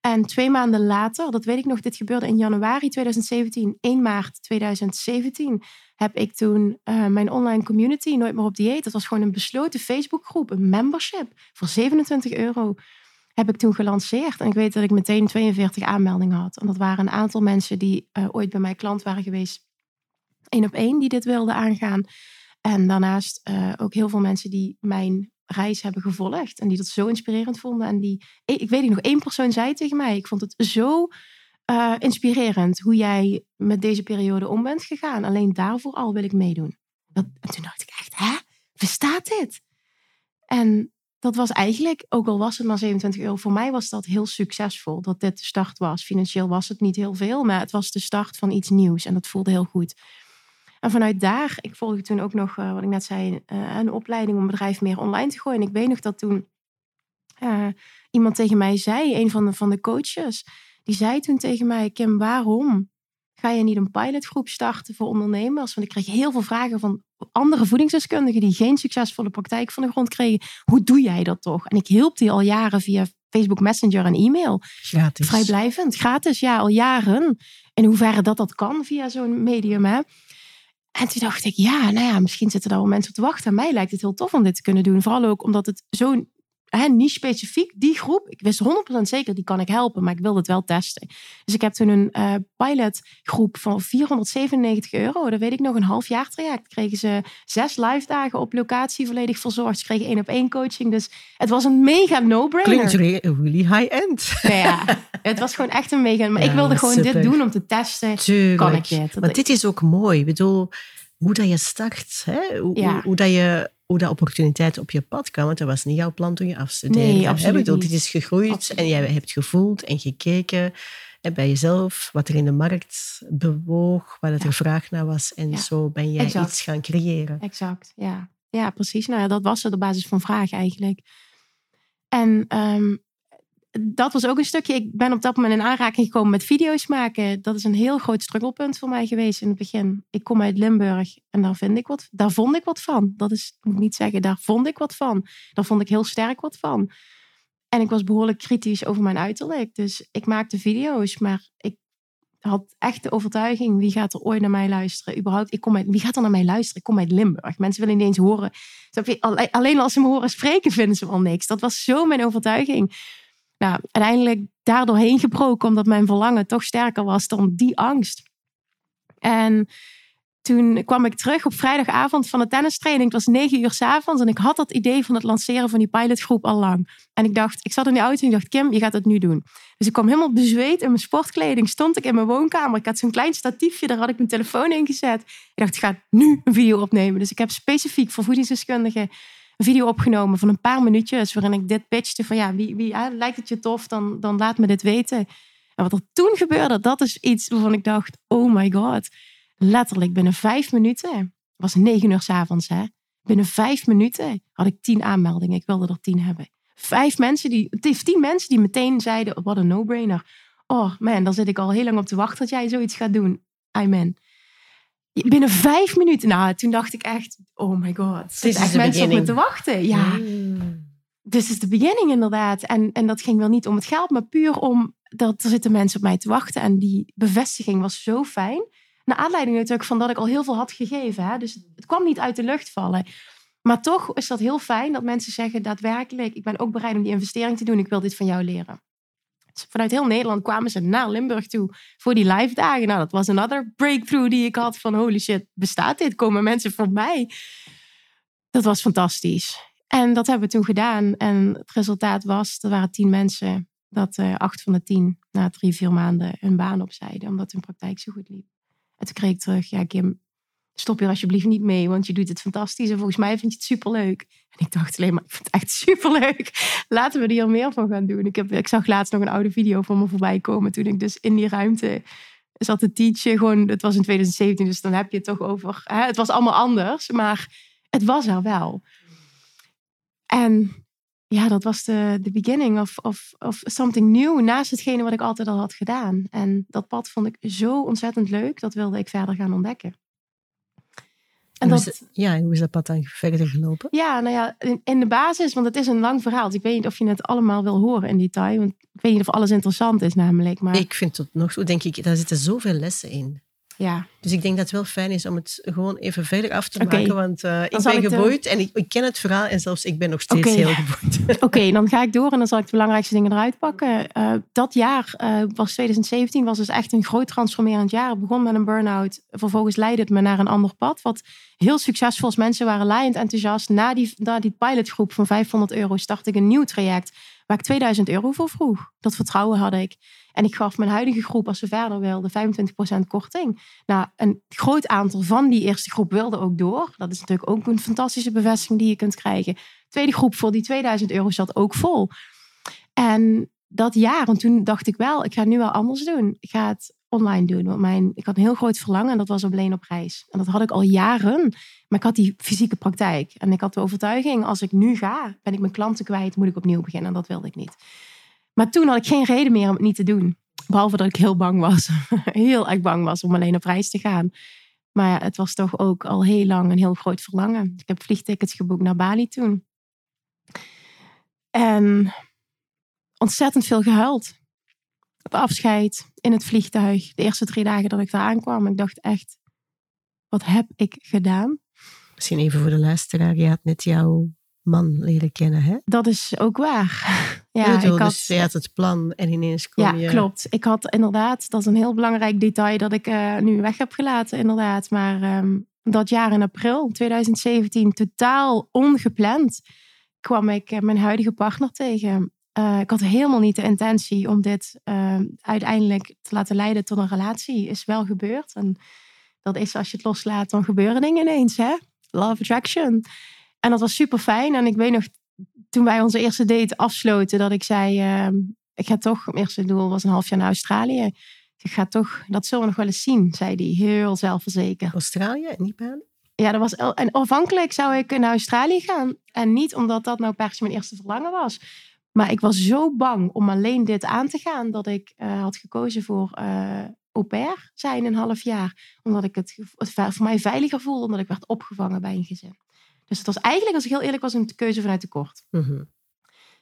Speaker 1: En twee maanden later, dat weet ik nog, dit gebeurde in januari 2017, 1 maart 2017, heb ik toen uh, mijn online community Nooit meer op dieet. Dat was gewoon een besloten Facebookgroep, een membership voor 27 euro heb ik toen gelanceerd. En ik weet dat ik meteen 42 aanmeldingen had. En dat waren een aantal mensen die uh, ooit bij mij klant waren geweest. één op één die dit wilden aangaan. En daarnaast uh, ook heel veel mensen die mijn reis hebben gevolgd. En die dat zo inspirerend vonden. En die, ik weet niet, nog één persoon zei tegen mij. Ik vond het zo uh, inspirerend hoe jij met deze periode om bent gegaan. Alleen daarvoor al wil ik meedoen. Dat, en toen dacht ik echt, hè? Bestaat dit? En dat was eigenlijk, ook al was het maar 27 euro, voor mij was dat heel succesvol dat dit de start was. Financieel was het niet heel veel, maar het was de start van iets nieuws en dat voelde heel goed. En vanuit daar, ik volgde toen ook nog, uh, wat ik net zei, uh, een opleiding om bedrijf meer online te gooien. En ik weet nog dat toen uh, iemand tegen mij zei, een van de, van de coaches, die zei toen tegen mij, Kim, waarom ga je niet een pilotgroep starten voor ondernemers? Want ik kreeg heel veel vragen van andere voedingsdeskundigen die geen succesvolle praktijk van de grond kregen. Hoe doe jij dat toch? En ik hielp die al jaren via Facebook Messenger en e-mail.
Speaker 2: Gratis.
Speaker 1: Vrijblijvend, gratis, ja, al jaren. In hoeverre dat dat kan via zo'n medium, hè. En toen dacht ik, ja, nou ja, misschien zitten daar wel mensen op te wachten. En mij lijkt het heel tof om dit te kunnen doen. Vooral ook omdat het zo'n hè, niet specifiek die groep. Ik wist 100% zeker, die kan ik helpen, maar ik wilde het wel testen. Dus ik heb toen een uh, pilotgroep van 497 euro. Dat weet ik nog, een half jaar traject. Kregen ze zes live dagen op locatie volledig verzorgd. Ze kregen één op één coaching. Dus het was een mega no-brainer.
Speaker 2: Klinkt really high-end.
Speaker 1: Ja, het was gewoon echt een mega... Maar ja, ik wilde gewoon super. dit doen om te testen.
Speaker 2: Tuurlijk.
Speaker 1: Kan ik dit?
Speaker 2: Maar dit is ook mooi. Ik bedoel, hoe dat je start. Hè? Hoe, ja. hoe, hoe dat je hoe dat opportuniteit op je pad kwam. Want dat was niet jouw plan toen je afstudeerde.
Speaker 1: Nee, absoluut
Speaker 2: bedoel, Dit is gegroeid
Speaker 1: absoluut.
Speaker 2: en jij hebt gevoeld en gekeken hè, bij jezelf wat er in de markt bewoog, het ja. er vraag naar was. En ja. zo ben jij exact. iets gaan creëren.
Speaker 1: Exact, ja. Ja, precies. Nou ja, dat was het op basis van vraag eigenlijk. En um, dat was ook een stukje. Ik ben op dat moment in aanraking gekomen met video's maken. Dat is een heel groot strugglepunt voor mij geweest in het begin. Ik kom uit Limburg en daar, vind ik wat, daar vond ik wat van. Dat is, moet ik niet zeggen, daar vond ik wat van. Daar vond ik heel sterk wat van. En ik was behoorlijk kritisch over mijn uiterlijk. Dus ik maakte video's, maar ik had echt de overtuiging, wie gaat er ooit naar mij luisteren? Überhaupt, ik kom uit, wie gaat er naar mij luisteren? Ik kom uit Limburg. Mensen willen niet eens horen. Alleen als ze me horen spreken, vinden ze al niks. Dat was zo mijn overtuiging. Nou, uiteindelijk daardoorheen gebroken, omdat mijn verlangen toch sterker was dan die angst. En toen kwam ik terug op vrijdagavond van de tennistraining. Het was negen uur s'avonds en ik had dat idee van het lanceren van die pilotgroep al lang. En ik dacht, ik zat in die auto en ik dacht, Kim, je gaat het nu doen. Dus ik kwam helemaal bezweet in mijn sportkleding. Stond ik in mijn woonkamer. Ik had zo'n klein statiefje, daar had ik mijn telefoon in gezet. Ik dacht, ik ga nu een video opnemen. Dus ik heb specifiek voor voedingsdeskundigen een video opgenomen van een paar minuutjes. Waarin ik dit pitchte van, ja, wie, wie lijkt het je tof, dan, dan laat me dit weten. En wat er toen gebeurde, dat is iets waarvan ik dacht, oh my god letterlijk binnen vijf minuten, het was negen uur s'avonds, hè. Binnen vijf minuten had ik tien aanmeldingen. Ik wilde er tien hebben. Vijf mensen die, tien mensen die meteen zeiden, wat een no-brainer. Oh man, dan zit ik al heel lang op te wachten dat jij zoiets gaat doen. Amen. Binnen vijf minuten, nou, toen dacht ik echt, oh my god. Is echt mensen op me te wachten. Ja. Mm. Is de beginning inderdaad. En, en dat ging wel niet om het geld, maar puur om dat er zitten mensen op mij te wachten. En die bevestiging was zo fijn. Naar aanleiding natuurlijk van dat ik al heel veel had gegeven. Hè? Dus het kwam niet uit de lucht vallen. Maar toch is dat heel fijn dat mensen zeggen daadwerkelijk, ik ben ook bereid om die investering te doen. Ik wil dit van jou leren. Vanuit heel Nederland kwamen ze naar Limburg toe voor die live dagen. Nou, dat was een other breakthrough die ik had van holy shit, bestaat dit? Komen mensen voorbij? Dat was fantastisch. En dat hebben we toen gedaan. En het resultaat was, er waren tien mensen, dat uh, acht van de tien na drie, vier maanden hun baan opzeiden, omdat hun praktijk zo goed liep. En toen kreeg ik terug, ja Kim, stop hier alsjeblieft niet mee, want je doet het fantastisch en volgens mij vind je het superleuk. En ik dacht alleen maar, ik vind het echt superleuk. Laten we er meer van gaan doen. Ik, heb, ik zag laatst nog een oude video van me voorbij komen toen ik dus in die ruimte zat te teachen. Gewoon, het was in 2017, dus dan heb je het toch over. Hè? Het was allemaal anders, maar het was er wel. En ja, dat was de, de beginning of, of, of something new naast hetgene wat ik altijd al had gedaan. En dat pad vond ik zo ontzettend leuk, dat wilde ik verder gaan ontdekken.
Speaker 2: En dat, ja, hoe is dat pad dan verder gelopen?
Speaker 1: Ja, nou ja, in, in, de basis, want het is een lang verhaal. Dus ik weet niet of je het allemaal wil horen in detail. Want ik weet niet of alles interessant is namelijk. Maar...
Speaker 2: Ik vind het nog zo, denk ik, daar zitten zoveel lessen in.
Speaker 1: Ja.
Speaker 2: Dus ik denk dat het wel fijn is om het gewoon even verder af te maken. Want uh, ik ben geboeid en ik, ik, ken het verhaal en zelfs ik ben nog steeds heel geboeid.
Speaker 1: Oké, dan ga ik door en dan zal ik de belangrijkste dingen eruit pakken. Uh, dat jaar uh, was 2017, was dus echt een groot transformerend jaar. Het begon met een burn-out. Vervolgens leidde het me naar een ander pad. Wat heel succesvol is. Mensen waren laaiend enthousiast. Na die, na die pilotgroep van 500 euro startte ik een nieuw traject waar ik 2000 euro voor vroeg. Dat vertrouwen had ik. En ik gaf mijn huidige groep, als ze verder wilden, 25% korting. Nou, een groot aantal van die eerste groep wilde ook door. Dat is natuurlijk ook een fantastische bevestiging die je kunt krijgen. tweede groep voor die 2000 euro zat ook vol. En dat jaar, want toen dacht ik wel, ik ga nu wel anders doen. Ik ga het online doen. Mijn, ik had een heel groot verlangen en dat was alleen op reis. En dat had ik al jaren. Maar ik had die fysieke praktijk. En ik had de overtuiging, als ik nu ga, ben ik mijn klanten kwijt, moet ik opnieuw beginnen. En dat wilde ik niet. Maar toen had ik geen reden meer om het niet te doen. Behalve dat ik heel bang was. heel erg bang was om alleen op reis te gaan. Maar ja, het was toch ook al heel lang een heel groot verlangen. Ik heb vliegtickets geboekt naar Bali toen. En ontzettend veel gehuild. Op afscheid, in het vliegtuig. De eerste drie dagen dat ik daar aankwam. Ik dacht echt, wat heb ik gedaan?
Speaker 2: Misschien even voor de luisteraar. Je had net jouw man leren kennen, hè?
Speaker 1: Dat is ook waar.
Speaker 2: Ja, ik had, dus je had het plan en ineens kom
Speaker 1: ja,
Speaker 2: je...
Speaker 1: Ja, klopt. Ik had inderdaad, dat is een heel belangrijk detail dat ik uh, nu weg heb gelaten, inderdaad. Maar um, dat jaar in april 2017, totaal ongepland, kwam ik uh, mijn huidige partner tegen. Uh, ik had helemaal niet de intentie om dit ehm, uiteindelijk te laten leiden tot een relatie. Is wel gebeurd. En dat is als je het loslaat, dan gebeuren dingen ineens, hè? Love attraction. En dat was super fijn. En ik weet nog, toen wij onze eerste date afsloten, dat ik zei: uh, Ik ga toch, mijn eerste doel was een half jaar naar Australië. Ik ga toch, dat zullen we nog wel eens zien, zei hij, heel zelfverzekerd.
Speaker 2: Australië en niet Bali?
Speaker 1: Ja, dat was, en afhankelijk zou ik naar Australië gaan. En niet omdat dat nou per se mijn eerste verlangen was. Maar ik was zo bang om alleen dit aan te gaan, dat ik uh, had gekozen voor uh, au pair zijn een half jaar. Omdat ik het, het voor mij veiliger voelde, omdat ik werd opgevangen bij een gezin. Dus het was eigenlijk, als ik heel eerlijk was, een keuze vanuit tekort. Mm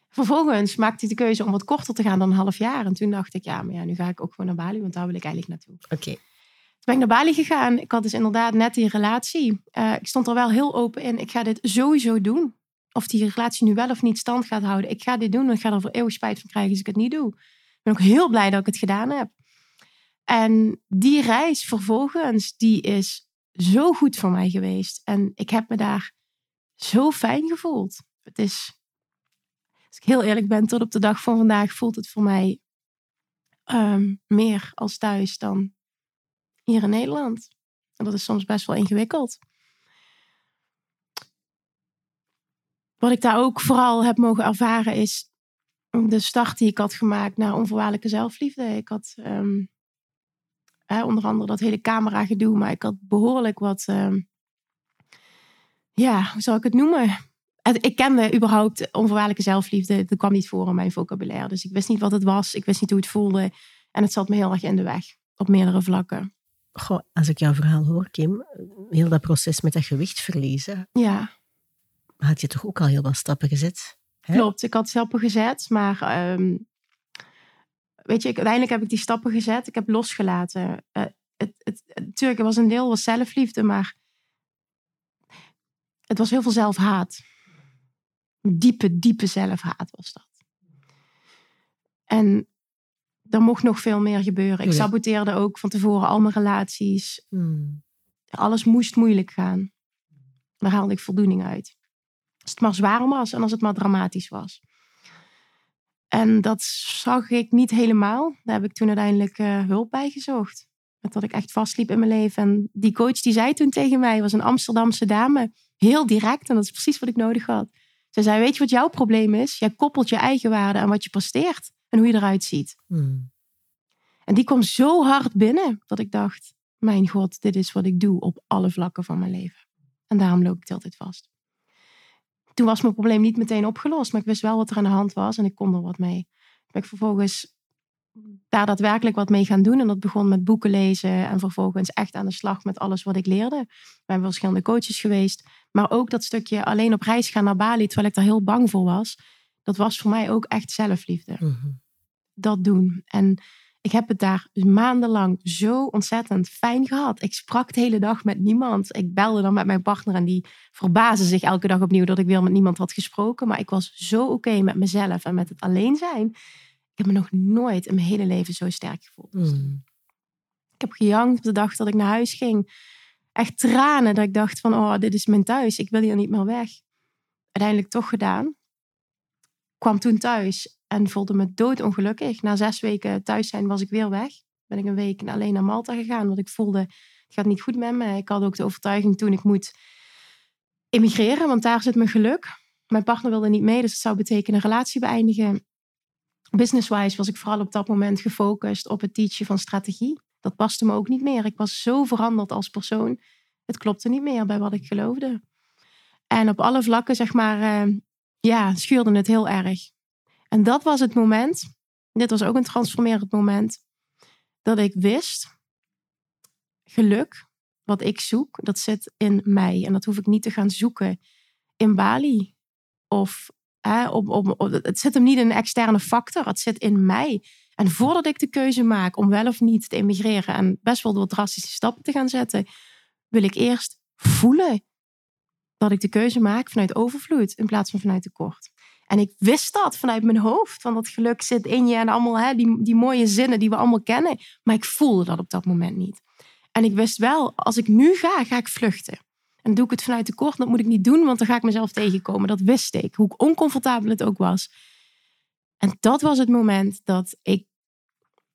Speaker 1: Vervolgens maakte ik de keuze om wat korter te gaan dan een half jaar. En toen dacht ik, ja, maar ja, nu ga ik ook gewoon naar Bali, want daar wil ik eigenlijk naartoe.
Speaker 2: Oké.
Speaker 1: Toen ben ik naar Bali gegaan. Ik had dus inderdaad net die relatie. Eh, ik stond er wel heel open in. Ik ga dit sowieso doen. Of die relatie nu wel of niet stand gaat houden. Ik ga dit doen. Ik ga er voor eeuwig spijt van krijgen als ik het niet doe. Ik ben ook heel blij dat ik het gedaan heb. En die reis vervolgens, die is zo goed voor mij geweest. En ik heb me daar zo fijn gevoeld. Het is, als ik heel eerlijk ben, tot op de dag van vandaag voelt het voor mij ehm, meer als thuis dan hier in Nederland. En dat is soms best wel ingewikkeld. Wat ik daar ook vooral heb mogen ervaren is de start die ik had gemaakt naar onvoorwaardelijke zelfliefde. Ik had ehm, onder andere dat hele camera gedoe, maar ik had behoorlijk wat, ehm, ja, hoe zal ik het noemen? Ik kende überhaupt onvoorwaardelijke zelfliefde. Dat kwam niet voor in mijn vocabulaire. Dus ik wist niet wat het was. Ik wist niet hoe het voelde. En het zat me heel erg in de weg. Op meerdere vlakken.
Speaker 2: Goh, als ik jouw verhaal hoor, Kim, heel dat proces met dat gewicht verliezen.
Speaker 1: Ja.
Speaker 2: Had je toch ook al heel wat stappen gezet?
Speaker 1: Hè? Klopt, ik had stappen gezet, maar ehm, weet je, uiteindelijk heb ik die stappen gezet. Ik heb losgelaten. Uh, het, het, natuurlijk, was een deel was zelfliefde, maar het was heel veel zelfhaat. Diepe, diepe zelfhaat was dat. En er mocht nog veel meer gebeuren. Ik saboteerde ook van tevoren al mijn relaties. Hmm. Alles moest moeilijk gaan. Daar haalde ik voldoening uit. Als het maar zwaar was en als het maar dramatisch was. En dat zag ik niet helemaal. Daar heb ik toen uiteindelijk uh, hulp bij gezocht. Met dat ik echt vastliep in mijn leven. En die coach die zei toen tegen mij, was een Amsterdamse dame. Heel direct, en dat is precies wat ik nodig had. Ze zei, weet je wat jouw probleem is? Jij koppelt je eigen waarde aan wat je presteert. En hoe je eruit ziet. Hmm. En die kwam zo hard binnen, dat ik dacht, mijn god, dit is wat ik doe op alle vlakken van mijn leven. En daarom loop ik het altijd vast toen was mijn probleem niet meteen opgelost, maar ik wist wel wat er aan de hand was en ik kon er wat mee. Ben ik vervolgens daar daadwerkelijk wat mee gaan doen. En dat begon met boeken lezen en vervolgens echt aan de slag met alles wat ik leerde. Ik ben verschillende coaches geweest. Maar ook dat stukje alleen op reis gaan naar Bali, terwijl ik daar heel bang voor was. Dat was voor mij ook echt zelfliefde. Mhm. Dat doen. En ik heb het daar maandenlang zo ontzettend fijn gehad. Ik sprak de hele dag met niemand. Ik belde dan met mijn partner en die verbaasde zich elke dag opnieuw dat ik weer met niemand had gesproken. Maar ik was zo oké met mezelf en met het alleen zijn. Ik heb me nog nooit in mijn hele leven zo sterk gevoeld. Hmm. Ik heb gejankt op de dag dat ik naar huis ging. Echt tranen dat ik dacht van, oh, dit is mijn thuis. Ik wil hier niet meer weg. Uiteindelijk toch gedaan. Kwam toen thuis en voelde me doodongelukkig. Na zes weken thuis zijn was ik weer weg. Ben ik een week alleen naar Malta gegaan, want ik voelde, het gaat niet goed met me. Ik had ook de overtuiging toen ik moet emigreren, want daar zit mijn geluk. Mijn partner wilde niet mee, dus het zou betekenen relatie beëindigen. Business-wise was ik vooral op dat moment gefocust op het teachen van strategie. Dat paste me ook niet meer. Ik was zo veranderd als persoon. Het klopte niet meer bij wat ik geloofde. En op alle vlakken, zeg maar, uh, ja, schuurde het heel erg. En dat was het moment, dit was ook een transformerend moment, dat ik wist, geluk, wat ik zoek, dat zit in mij. En dat hoef ik niet te gaan zoeken in Bali. Of hè, op, op, het zit hem niet in een externe factor, het zit in mij. En voordat ik de keuze maak om wel of niet te emigreren en best wel door drastische stappen te gaan zetten, wil ik eerst voelen dat ik de keuze maak vanuit overvloed in plaats van vanuit tekort. En ik wist dat vanuit mijn hoofd, van dat geluk zit in je en allemaal hè, die, die mooie zinnen die we allemaal kennen. Maar ik voelde dat op dat moment niet. En ik wist wel, als ik nu ga, ga ik vluchten. En doe ik het vanuit tekort, dat moet ik niet doen, want dan ga ik mezelf tegenkomen. Dat wist ik, hoe oncomfortabel het ook was. En dat was het moment dat ik.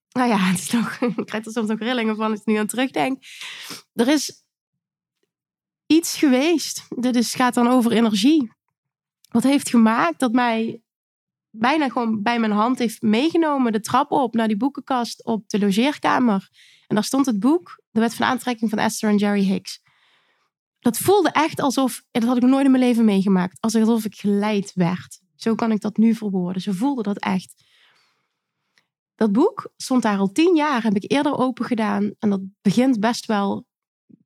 Speaker 1: Nou ja, het is nog, ik krijg er soms ook rillingen van als ik nu aan terugdenk. Er is iets geweest. Dit is, gaat dan over energie wat heeft gemaakt dat mij bijna gewoon bij mijn hand heeft meegenomen de trap op naar die boekenkast op de logeerkamer. En daar stond het boek, De Wet van Aantrekking van Esther en Jerry Hicks. Dat voelde echt alsof, dat had ik nooit in mijn leven meegemaakt, alsof ik geleid werd. Zo kan ik dat nu verwoorden. Ze voelde dat echt. Dat boek stond daar al tien jaar, heb ik eerder open gedaan. En dat begint best wel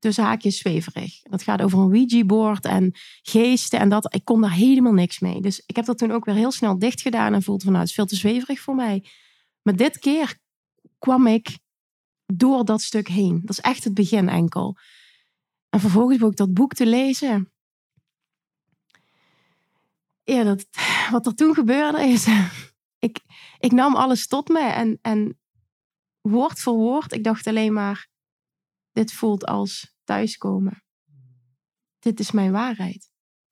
Speaker 1: tussen haakjes zweverig. Dat gaat over een Ouija-board en geesten en dat. Ik kon daar helemaal niks mee. Dus ik heb dat toen ook weer heel snel dicht gedaan en voelde van nou, het is veel te zweverig voor mij. Maar dit keer kwam ik door dat stuk heen. Dat is echt het begin enkel. En vervolgens begon ik dat boek te lezen. Ja, dat, wat er toen gebeurde is... Ik, ik nam alles tot me en, en woord voor woord, ik dacht alleen maar... Dit voelt als thuiskomen. Dit is mijn waarheid.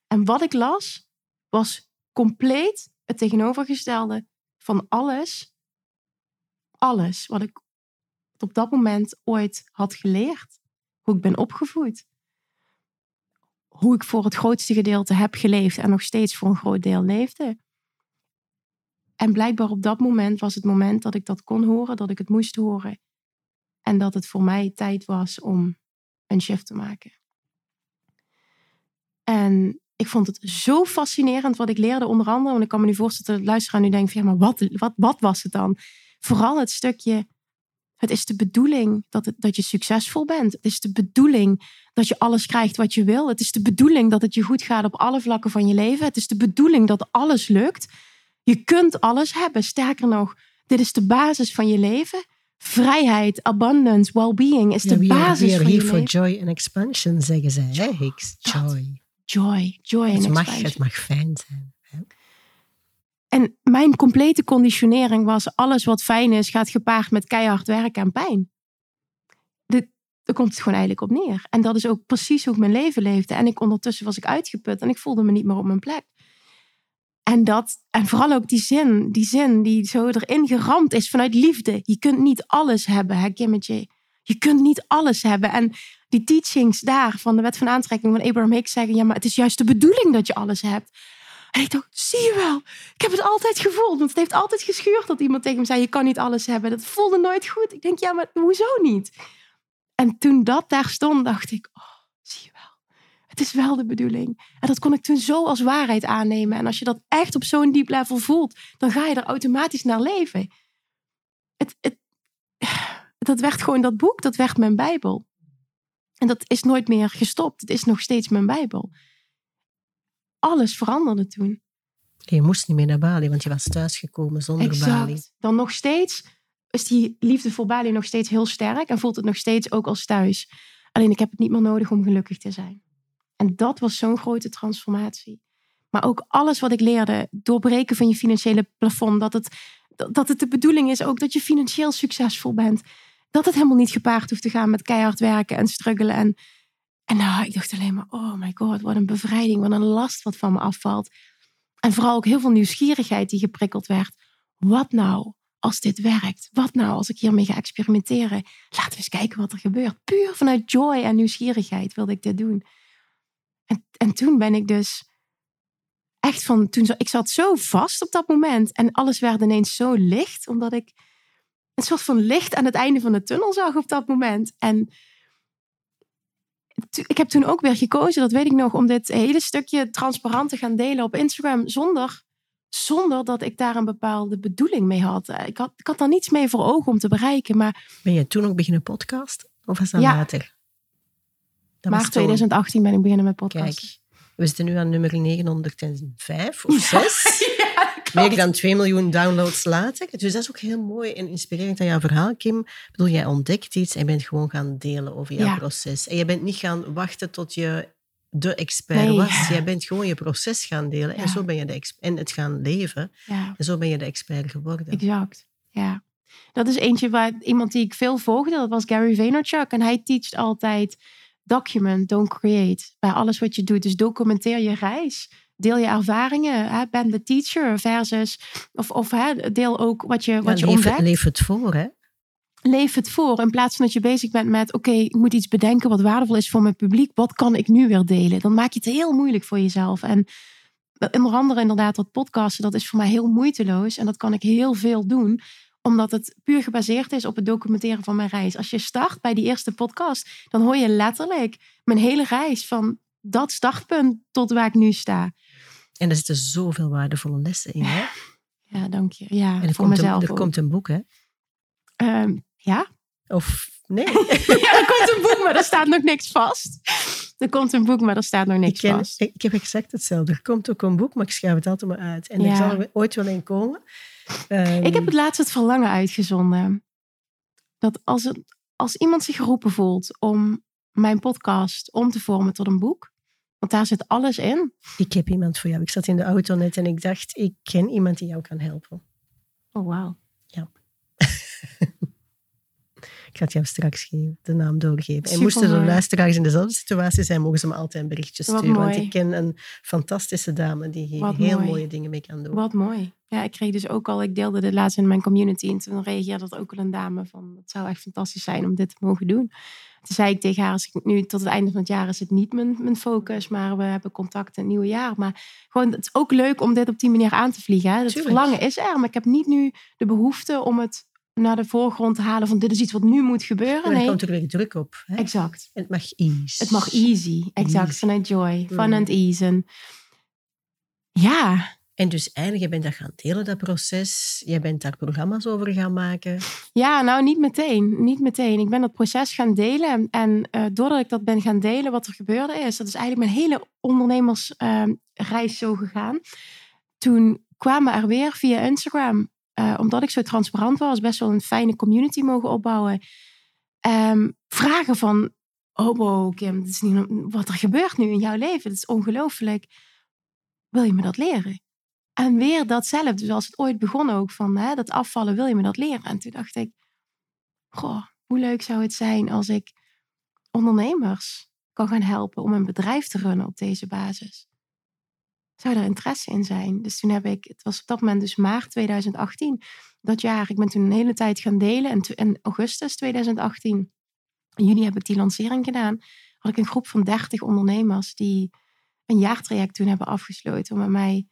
Speaker 1: En wat ik las, was compleet het tegenovergestelde van alles. Alles wat ik op dat moment ooit had geleerd. Hoe ik ben opgevoed. Hoe ik voor het grootste gedeelte heb geleefd en nog steeds voor een groot deel leefde. En blijkbaar op dat moment was het moment dat ik dat kon horen, dat ik het moest horen. En dat het voor mij tijd was om een shift te maken. En ik vond het zo fascinerend wat ik leerde, onder andere. Want ik kan me nu voorstellen dat de luisteraar nu denkt: ja, maar wat, wat, wat was het dan? Vooral het stukje het is de bedoeling dat, het, dat je succesvol bent. Het is de bedoeling dat je alles krijgt wat je wil. Het is de bedoeling dat het je goed gaat op alle vlakken van je leven. Het is de bedoeling dat alles lukt. Je kunt alles hebben. Sterker nog, dit is de basis van je leven. Vrijheid, abundance, well-being is de
Speaker 2: we
Speaker 1: basis
Speaker 2: are
Speaker 1: van
Speaker 2: here
Speaker 1: je
Speaker 2: for
Speaker 1: leven.
Speaker 2: joy and expansion, zeggen zij. Hicks? Joy.
Speaker 1: Joy, joy en
Speaker 2: Het mag,
Speaker 1: expansion.
Speaker 2: het mag fijn zijn. hè.
Speaker 1: En mijn complete conditionering was: alles wat fijn is, gaat gepaard met keihard werken en pijn. Daar komt het gewoon eigenlijk op neer. En dat is ook precies hoe ik mijn leven leefde. En ik ondertussen was ik uitgeput en ik voelde me niet meer op mijn plek. En, dat, en vooral ook die zin, die zin die zo erin geramd is vanuit liefde. Je kunt niet alles hebben, hè, Kimmetje. Je kunt niet alles hebben. En die teachings daar van de wet van aantrekking van Abraham Hicks zeggen: ja, maar het is juist de bedoeling dat je alles hebt. En ik dacht, zie je wel, ik heb het altijd gevoeld. Want het heeft altijd geschuurd dat iemand tegen me zei, je kan niet alles hebben. Dat voelde nooit goed. Ik denk, ja, maar hoezo niet? En toen dat daar stond, dacht ik, oh. Het is wel de bedoeling. En dat kon ik toen zo als waarheid aannemen. En als je dat echt op zo'n diep level voelt, dan ga je er automatisch naar leven. Het, het, dat werd gewoon dat boek, dat werd mijn Bijbel. En dat is nooit meer gestopt. Het is nog steeds mijn Bijbel. Alles veranderde toen.
Speaker 2: Je moest niet meer naar Bali, want je was thuisgekomen zonder Bali.
Speaker 1: Exact. Dan nog steeds is die liefde voor Bali nog steeds heel sterk en voelt het nog steeds ook als thuis. Alleen ik heb het niet meer nodig om gelukkig te zijn. En dat was zo'n grote transformatie. Maar ook alles wat ik leerde, doorbreken van je financiële plafond, dat het, dat het de bedoeling is ook dat je financieel succesvol bent. Dat het helemaal niet gepaard hoeft te gaan met keihard werken en struggelen. En, en nou, ik dacht alleen maar, oh my god, wat een bevrijding, wat een last wat van me afvalt. En vooral ook heel veel nieuwsgierigheid die geprikkeld werd. Wat nou als dit werkt? Wat nou als ik hiermee ga experimenteren? Laten we eens kijken wat er gebeurt. Puur vanuit joy en nieuwsgierigheid wilde ik dit doen. En, en toen ben ik dus echt van, toen, zo- ik zat zo vast op dat moment. En alles werd ineens zo licht, omdat ik een soort van licht aan het einde van de tunnel zag op dat moment. En ik heb toen ook weer gekozen, dat weet ik nog, om dit hele stukje transparant te gaan delen op Instagram zonder, zonder dat ik daar een bepaalde bedoeling mee had. Eh, Ik had, ik had daar niets mee voor ogen om te bereiken, maar
Speaker 2: Ben je toen ook beginnen podcast? Of was dat
Speaker 1: Ja.
Speaker 2: later?
Speaker 1: Maart
Speaker 2: toen.
Speaker 1: 2018 ben ik beginnen met podcast.
Speaker 2: Kijk, we zitten nu aan nummer 905 of 6. Meer dan 2 miljoen downloads later. Dus dat is ook heel mooi en inspirerend aan jouw verhaal, Kim. Ik bedoel, jij ontdekt iets en bent gewoon gaan delen over jouw
Speaker 1: Ja.
Speaker 2: proces. En je bent niet gaan wachten tot je de expert
Speaker 1: Nee.
Speaker 2: was. Jij bent gewoon je proces gaan delen. En zo ben je de ex- en het gaan leven. En zo ben je de expert geworden.
Speaker 1: Exact, ja. Dat is eentje waar iemand die ik veel volgde, dat was Gary Vaynerchuk. En hij teacht altijd document, don't create. Bij alles wat je doet. Dus documenteer je reis. Deel je ervaringen. Hè? Ben de teacher versus... Of, of hè, deel ook wat je, wat
Speaker 2: Ja,
Speaker 1: je
Speaker 2: leef,
Speaker 1: ontdekt.
Speaker 2: leef het voor, hè?
Speaker 1: Leef het voor. In plaats van dat je bezig bent met... Oké, ik moet iets bedenken wat waardevol is voor mijn publiek. Wat kan ik nu weer delen? Dan maak je het heel moeilijk voor jezelf. En onder andere inderdaad dat podcasten, dat is voor mij heel moeiteloos. En dat kan ik heel veel doen, omdat het puur gebaseerd is op het documenteren van mijn reis. Als je start bij die eerste podcast, dan hoor je letterlijk mijn hele reis van dat startpunt tot waar ik nu sta.
Speaker 2: En er zitten zoveel waardevolle lessen in, hè?
Speaker 1: Ja, dank je. Ja,
Speaker 2: En er,
Speaker 1: voor
Speaker 2: komt een, er komt een boek, hè?
Speaker 1: Ehm, ja,
Speaker 2: Of Nee.
Speaker 1: ja, er komt een boek, maar er staat nog niks vast. Er komt een boek, maar er staat nog niks
Speaker 2: ik, ken-
Speaker 1: vast.
Speaker 2: ik, ik heb exact hetzelfde. Er komt ook een boek, maar ik schrijf het altijd maar uit. En
Speaker 1: Ja.
Speaker 2: er zal er ooit wel een komen. Ehm,
Speaker 1: Ik heb het laatst het verlangen uitgezonden. Dat als, het, als iemand zich geroepen voelt om mijn podcast om te vormen tot een boek. Want daar zit alles in.
Speaker 2: ik heb iemand voor jou. Ik zat in de auto net en ik dacht, ik ken iemand die jou kan helpen.
Speaker 1: Oh, wauw.
Speaker 2: Ik ga het jou straks geven, de naam doorgeven. En moesten de luisteraars in dezelfde situatie zijn, mogen ze me altijd een berichtje sturen. Want ik ken een fantastische dame die hier
Speaker 1: Wat
Speaker 2: heel
Speaker 1: mooi.
Speaker 2: mooie dingen mee kan doen.
Speaker 1: Wat mooi. Ja, ik kreeg dus ook al, ik deelde dit laatst in mijn community. En toen reageerde dat ook al een dame van, het zou echt fantastisch zijn om dit te mogen doen. Toen zei ik tegen haar, als ik nu tot het einde van het jaar is het niet mijn, mijn focus, maar we hebben contact in het nieuwe jaar. Maar gewoon, het is ook leuk om dit op die manier aan te vliegen. Hè? Het verlangen is er, maar ik heb niet nu de behoefte om het naar de voorgrond te halen van dit is iets wat nu moet gebeuren.
Speaker 2: En dan
Speaker 1: Nee,
Speaker 2: komt er weer druk op. Hè?
Speaker 1: exact.
Speaker 2: En het mag ease.
Speaker 1: Het mag easy, exact.
Speaker 2: Easy.
Speaker 1: Vanuit joy, fun
Speaker 2: Mm.
Speaker 1: and ease. En ja,
Speaker 2: En dus eigenlijk, je bent dat gaan delen, dat proces. Je bent daar programma's over gaan maken.
Speaker 1: Ja, nou niet meteen. Niet meteen. Ik ben dat proces gaan delen. En eh, doordat ik dat ben gaan delen, wat er gebeurde is, dat is eigenlijk mijn hele ondernemersreis zo gegaan. Toen kwamen er weer via Instagram, eh, omdat ik zo transparant was, best wel een fijne community mogen opbouwen. ehm, vragen van, oh wow, Kim, wat er gebeurt nu in jouw leven. Het is ongelooflijk. Wil je me dat leren? En weer datzelfde, zoals het ooit begon ook, van hè, dat afvallen, wil je me dat leren? En toen dacht ik, goh, hoe leuk zou het zijn als ik ondernemers kan gaan helpen om een bedrijf te runnen op deze basis? Zou daar interesse in zijn? Dus toen heb ik, het was op dat moment dus maart 2018, dat jaar, ik ben toen een hele tijd gaan delen. En in augustus 2018, in juni heb ik die lancering gedaan, had ik een groep van 30 ondernemers die een jaartraject toen hebben afgesloten om met mij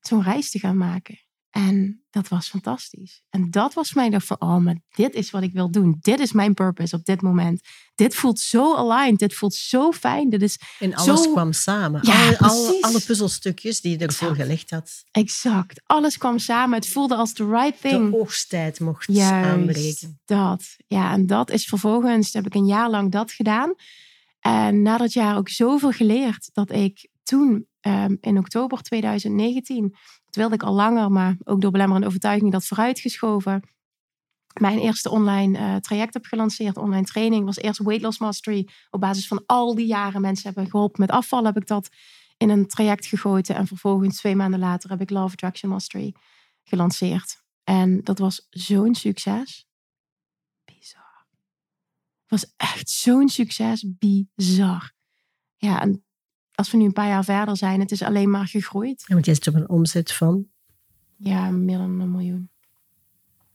Speaker 1: zo'n reis te gaan maken. En dat was fantastisch. En dat was mij dacht van, oh, maar dit is wat ik wil doen. Dit is mijn purpose op dit moment. Dit voelt zo aligned. Dit voelt zo fijn. Dit is
Speaker 2: En alles
Speaker 1: Zo-
Speaker 2: kwam samen.
Speaker 1: Ja,
Speaker 2: alle, alle, puzzelstukjes die je ervoor
Speaker 1: Exact.
Speaker 2: gelegd had.
Speaker 1: exact. Alles kwam samen. Het voelde als the right thing.
Speaker 2: De oogsttijd mocht
Speaker 1: Juist,
Speaker 2: aanbreken.
Speaker 1: dat. Ja, en dat is vervolgens, heb ik een jaar lang dat gedaan. En na dat jaar ook zoveel geleerd dat ik toen ehm, in oktober 2019, dat wilde ik al langer, maar ook door belemmerende overtuiging dat vooruitgeschoven, mijn eerste online eh, traject heb gelanceerd. Online training was eerst Weight Loss Mastery. Op basis van al die jaren mensen hebben geholpen met afvallen, heb ik dat in een traject gegoten. En vervolgens twee maanden later heb ik Love Attraction Mastery gelanceerd. En dat was zo'n succes. Bizar. Het was echt zo'n succes. Bizar. Ja, als we nu een paar jaar verder zijn, het is alleen maar gegroeid.
Speaker 2: Ja, want jij zit op een omzet van
Speaker 1: Ja, meer dan een miljoen.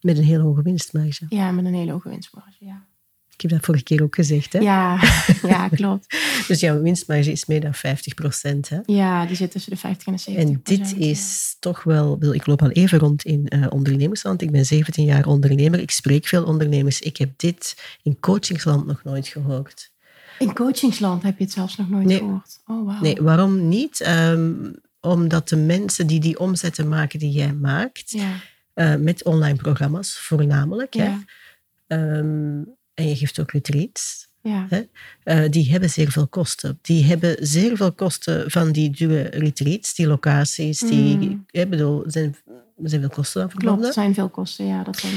Speaker 2: met een hele hoge winstmarge.
Speaker 1: Ja, met een hele hoge winstmarge. Ja,
Speaker 2: Ik heb dat vorige keer ook gezegd. Hè?
Speaker 1: ja, ja klopt.
Speaker 2: Dus jouw winstmarge is meer dan 50 procent. Hè?
Speaker 1: Ja, die zit tussen de 50 en de 70
Speaker 2: En dit is toch wel, wil- ik loop al even rond in eh ondernemersland. Ik ben 17 jaar ondernemer. Ik spreek veel ondernemers. Ik heb dit in coachingsland nog nooit gehoord.
Speaker 1: In coachingsland heb je het zelfs nog nooit
Speaker 2: Nee.
Speaker 1: gehoord. Oh, wauw.
Speaker 2: Nee, waarom niet? Ehm, omdat de mensen die die omzetten maken die jij maakt,
Speaker 1: Ja,
Speaker 2: eh, met online programma's voornamelijk, hè, ehm, en je geeft ook retreats,
Speaker 1: ja.
Speaker 2: eh, die hebben zeer veel kosten. Die hebben zeer veel kosten van die dure retreats, die locaties, die,
Speaker 1: Mm.
Speaker 2: ik bedoel, zijn, zijn veel kosten aan
Speaker 1: Klopt,
Speaker 2: verbonden.
Speaker 1: er zijn veel kosten. Ja, dat zijn...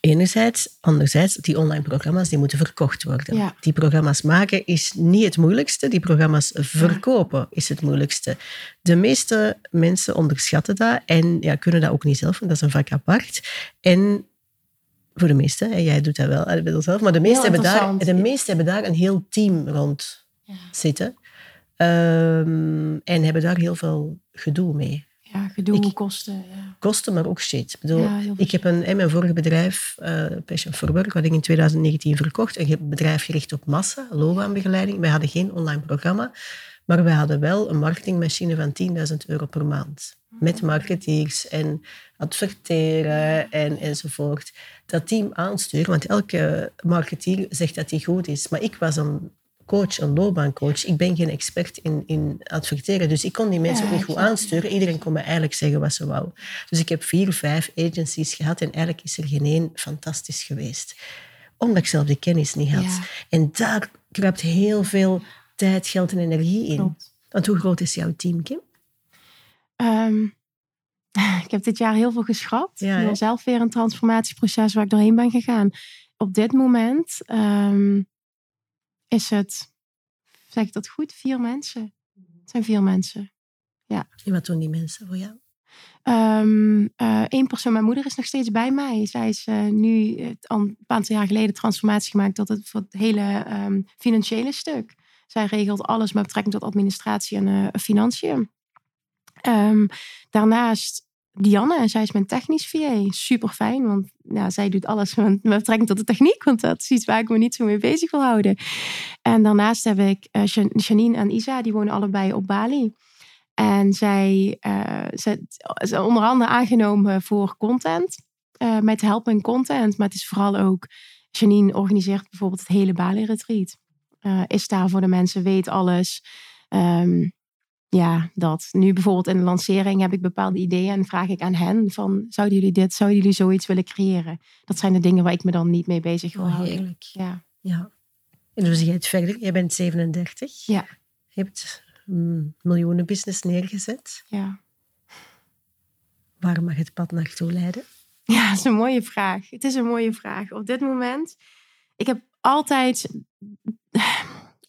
Speaker 2: Enerzijds, anderzijds, die online programma's die moeten verkocht worden.
Speaker 1: Ja.
Speaker 2: Die programma's maken is niet het moeilijkste, die programma's verkopen is het moeilijkste. De meeste mensen onderschatten dat en ja, kunnen dat ook niet zelf, want dat is een vak apart. En voor de meesten, en jij doet dat wel eh, bij jezelf, maar de meesten, hebben daar, de meesten hebben daar een heel team rond
Speaker 1: Ja.
Speaker 2: zitten. Ehm, en hebben daar heel veel gedoe mee.
Speaker 1: Ja, gedoe,
Speaker 2: Ik-
Speaker 1: kosten. Ja.
Speaker 2: Kosten, maar ook shit. Ik bedoel,
Speaker 1: Ja,
Speaker 2: ik heb een, in mijn vorige bedrijf, eh Passion for Work, wat ik in 2019 verkocht, een bedrijf gericht op massa, loopbaanbegeleiding. Wij hadden geen online programma, maar wij hadden wel een marketingmachine van 10.000 euro per maand. Met marketeers en adverteren en, enzovoort. Dat team aansturen, want elke marketeer zegt dat hij goed is. Maar ik was een coach, een loopbaancoach. Ik ben geen expert in, in adverteren, dus ik kon die mensen ook niet goed aansturen. Iedereen kon me eigenlijk zeggen wat ze wou. Dus ik heb vier, vijf agencies gehad en eigenlijk is er geen één fantastisch geweest. omdat ik zelf de kennis niet had.
Speaker 1: Ja.
Speaker 2: En daar kruipt heel veel tijd, geld en energie in.
Speaker 1: Klopt.
Speaker 2: Want hoe groot is jouw team, Kim?
Speaker 1: Ehm, ik heb dit jaar heel veel geschrapt.
Speaker 2: Ja,
Speaker 1: wil zelf weer een transformatieproces waar ik doorheen ben gegaan. Op dit moment ehm, is het, zeg ik dat goed, vier mensen. Het zijn vier mensen.
Speaker 2: En wat doen die mensen voor jou?
Speaker 1: Ehm Eén persoon, mijn moeder, is nog steeds bij mij. Zij is eh, nu eh, al een aantal jaar geleden transformatie gemaakt tot het, voor het hele ehm, financiële stuk. Zij regelt alles met betrekking tot administratie en eh, financiën. Ehm, daarnaast Dianne, en zij is mijn technisch VA. Super fijn, want ja, zij doet alles met, met betrekking tot de techniek. Want dat is iets waar ik me niet zo mee bezig wil houden. En daarnaast heb ik eh, Jan- Janine en Isa, die wonen allebei op Bali. En zij eh, zijn onder andere aangenomen voor content. eh te helpen in content. Maar het is vooral ook... Janine organiseert bijvoorbeeld het hele Bali-retreat. Eh, is daar voor de mensen, weet alles. Ehm, ja, dat. Nu bijvoorbeeld in de lancering heb ik bepaalde ideeën en vraag ik aan hen van, zouden jullie dit, zouden jullie zoiets willen creëren? Dat zijn de dingen waar ik me dan niet mee bezig wil
Speaker 2: Oh,
Speaker 1: houden. Ja.
Speaker 2: Ja. En hoe zie je het verder? Jij bent 37.
Speaker 1: Ja.
Speaker 2: Je hebt een miljoenen business neergezet.
Speaker 1: Ja.
Speaker 2: Waar mag het pad naartoe leiden?
Speaker 1: Ja, dat is een mooie vraag. Het is een mooie vraag. Op dit moment, ik heb altijd,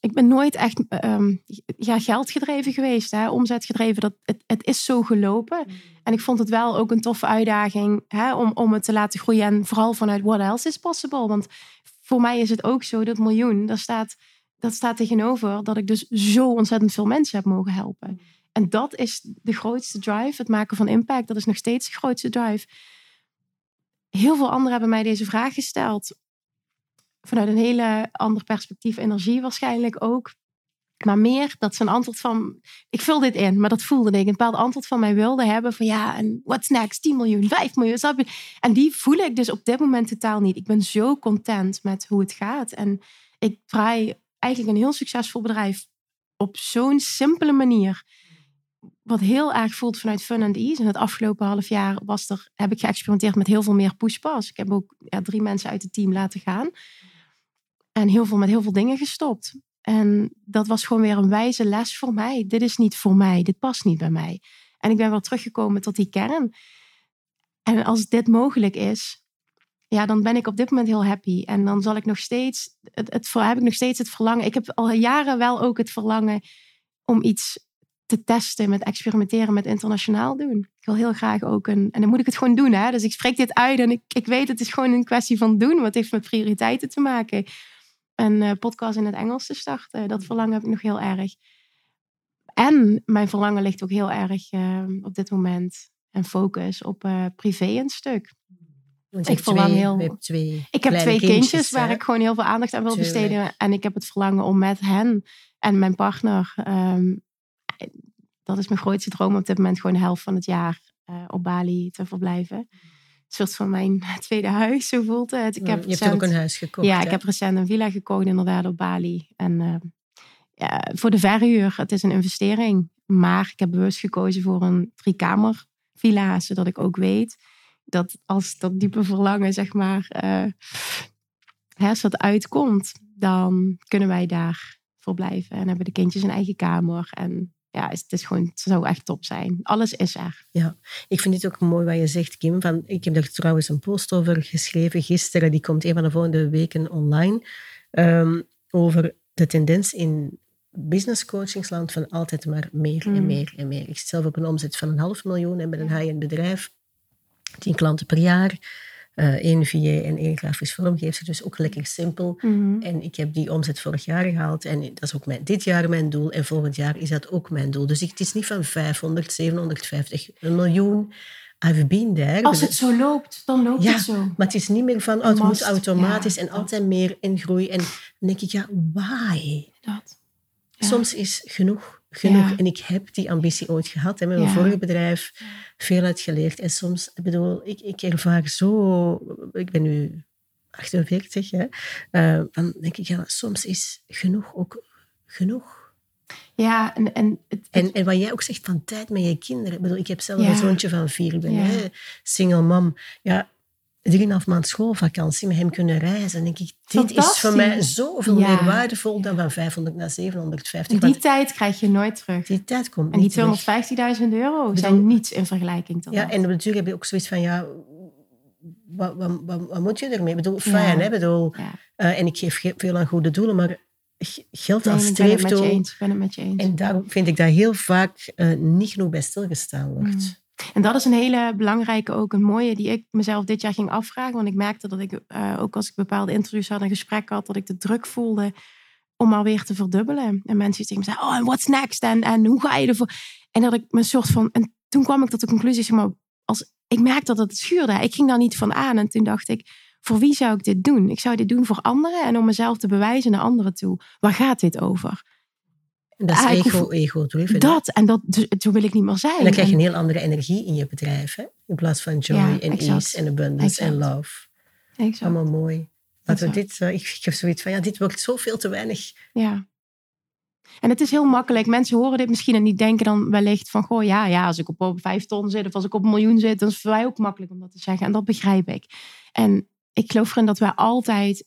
Speaker 1: ik ben nooit echt ehm, ja, geldgedreven geweest, hè, omzetgedreven. Dat, het, het is zo gelopen. En ik vond het wel ook een toffe uitdaging hè, om, om het te laten groeien. En vooral vanuit what else is possible. Want voor mij is het ook zo, dat miljoen, dat staat, dat staat tegenover dat ik dus zo ontzettend veel mensen heb mogen helpen. En dat is de grootste drive, het maken van impact. Dat is nog steeds de grootste drive. Heel veel anderen hebben mij deze vraag gesteld. Vanuit een hele ander perspectief, energie waarschijnlijk ook. Maar meer dat ze een antwoord van. Ik vul dit in, maar dat voelde ik. Een bepaald antwoord van mij wilde hebben. Van ja, en what's next? 10 miljoen, 5 miljoen. En die voel ik dus op dit moment totaal niet. Ik ben zo content met hoe het gaat. En ik draai eigenlijk een heel succesvol bedrijf op zo'n simpele manier. Wat heel erg voelt vanuit fun and ease. En het afgelopen half jaar was er, heb ik geëxperimenteerd met heel veel meer pushpas. Ik heb ook ja, drie mensen uit het team laten gaan. En heel veel met heel veel dingen gestopt. En dat was gewoon weer een wijze les voor mij. Dit is niet voor mij. Dit past niet bij mij. En ik ben weer teruggekomen tot die kern. En als dit mogelijk is, ja, dan ben ik op dit moment heel happy. En dan zal ik nog steeds, het, het, heb ik nog steeds het verlangen. Ik heb al jaren wel ook het verlangen om iets te testen, met experimenteren, met internationaal doen. Ik wil heel graag ook een, en dan moet ik het gewoon doen. Hè? Dus ik spreek dit uit en ik, ik weet het is gewoon een kwestie van doen. Wat heeft met prioriteiten te maken. Een uh, podcast in het Engels te starten, dat verlangen heb ik nog heel erg. En mijn verlangen ligt ook heel erg uh, op dit moment en focus op uh, privé een stuk.
Speaker 2: Want
Speaker 1: ik verlang
Speaker 2: twee,
Speaker 1: heel.
Speaker 2: twee
Speaker 1: ik heb twee
Speaker 2: kindjes,
Speaker 1: kindjes waar
Speaker 2: hè?
Speaker 1: ik gewoon heel veel aandacht aan wil
Speaker 2: Tuurlijk.
Speaker 1: besteden. En ik heb het verlangen om met hen en mijn partner. Um, dat is mijn grootste droom op dit moment, gewoon de helft van het jaar uh, op Bali te verblijven. Een soort van mijn tweede huis, zo voelt het. Ik heb
Speaker 2: je hebt ook een huis gekocht.
Speaker 1: Ja,
Speaker 2: hè?
Speaker 1: ik heb recent een villa gekocht inderdaad op Bali. En uh, ja, voor de verhuur, het is een investering. Maar ik heb bewust gekozen voor een driekamer villa, zodat ik ook weet dat als dat diepe verlangen, zeg maar, uh, hè, als dat uitkomt, dan kunnen wij daar verblijven. En hebben de kindjes een eigen kamer. En ja, het is gewoon, het zou echt top zijn. Alles is er.
Speaker 2: Ja, ik vind dit ook mooi wat je zegt, Kim. Van, ik heb er trouwens een post over geschreven gisteren. Die komt een van de volgende weken online. Um, over de tendens in business coachingsland van altijd maar meer
Speaker 1: Mm.
Speaker 2: en meer en meer. Ik zit zelf op een omzet van een half miljoen en met een high-end bedrijf. Tien klanten per jaar. Uh, één VA en één grafisch vormgever. Dus ook lekker simpel.
Speaker 1: Mhm.
Speaker 2: En ik heb die omzet vorig jaar gehaald. En dat is ook mijn, dit jaar mijn doel. En volgend jaar is dat ook mijn doel. Dus ik, het is niet van 500, 750, een miljoen. I've been there.
Speaker 1: Als het zo loopt, dan loopt
Speaker 2: Ja,
Speaker 1: het zo.
Speaker 2: Maar het is niet meer van, oh, het moet automatisch
Speaker 1: ja,
Speaker 2: en altijd meer in groei. En dan denk ik, ja, why?
Speaker 1: Dat.
Speaker 2: Soms is genoeg genoeg.
Speaker 1: Ja.
Speaker 2: En ik heb die ambitie ooit gehad. Hè, met mijn
Speaker 1: Ja.
Speaker 2: vorige bedrijf veel uitgeleerd. En soms, ik bedoel, ik, ik ervaar zo... Ik ben nu 48, hè. Eh, dan denk ik, ja, soms is genoeg ook genoeg.
Speaker 1: Ja, en, en, het,
Speaker 2: En, en wat jij ook zegt van tijd met je kinderen. Ik bedoel, ik heb zelf
Speaker 1: Ja.
Speaker 2: een zoontje van vier. Ik ben hè, single mom. Ja, drieënhalf maand schoolvakantie met hem kunnen reizen. denk ik, dit is voor mij zoveel
Speaker 1: Ja.
Speaker 2: meer waardevol dan van 500 naar 750.
Speaker 1: En die tijd krijg je nooit terug.
Speaker 2: die tijd komt
Speaker 1: En die
Speaker 2: niet terug.
Speaker 1: 250.000 euro
Speaker 2: bedoel-
Speaker 1: zijn niets in vergelijking tot
Speaker 2: Ja,
Speaker 1: dat.
Speaker 2: en natuurlijk heb je ook zoiets van, ja, wat, wat, wat, wat moet je ermee? Ik bedoel, fijn, hè? Bedoel,
Speaker 1: Ja.
Speaker 2: eh, en ik geef ge- veel aan goede doelen, maar geld als streefdoel...
Speaker 1: Ik ben het met je eens.
Speaker 2: En daar vind ik dat heel vaak eh, niet genoeg bij stilgestaan wordt.
Speaker 1: Mm. En dat is een hele belangrijke, ook een mooie, die ik mezelf dit jaar ging afvragen. Want ik merkte dat ik, eh, ook als ik bepaalde interviews had en gesprekken had, dat ik de druk voelde om alweer te verdubbelen. En mensen tegen me zeiden, oh, en what's next? En, en hoe ga je ervoor? En dat ik me soort van, en toen kwam ik tot de conclusie, zeg maar, als, ik merkte dat het schuurde. Ik ging daar niet van aan. En toen dacht ik, voor wie zou ik dit doen? Ik zou dit doen voor anderen en om mezelf te bewijzen naar anderen toe. Waar gaat dit over?
Speaker 2: Dat is
Speaker 1: Ah,
Speaker 2: ego, ego-driven. hè?
Speaker 1: Dat, en dat, dus, zo wil ik niet meer zijn.
Speaker 2: En dan krijg je
Speaker 1: En-
Speaker 2: een heel andere energie in je bedrijf. Hè? In plaats van joy
Speaker 1: Ja,
Speaker 2: en ease en abundance en love.
Speaker 1: Exact.
Speaker 2: Allemaal mooi. Laten we dit, eh, ik geef zoiets van, ja, dit wordt zoveel te weinig.
Speaker 1: Ja. En het is heel makkelijk. Mensen horen dit misschien en die denken dan wellicht van... Goh, ja, ja, als ik op, op vijf ton zit of als ik op een miljoen zit... dan is het voor mij ook makkelijk om dat te zeggen. En dat begrijp ik. En ik geloof erin dat wij altijd...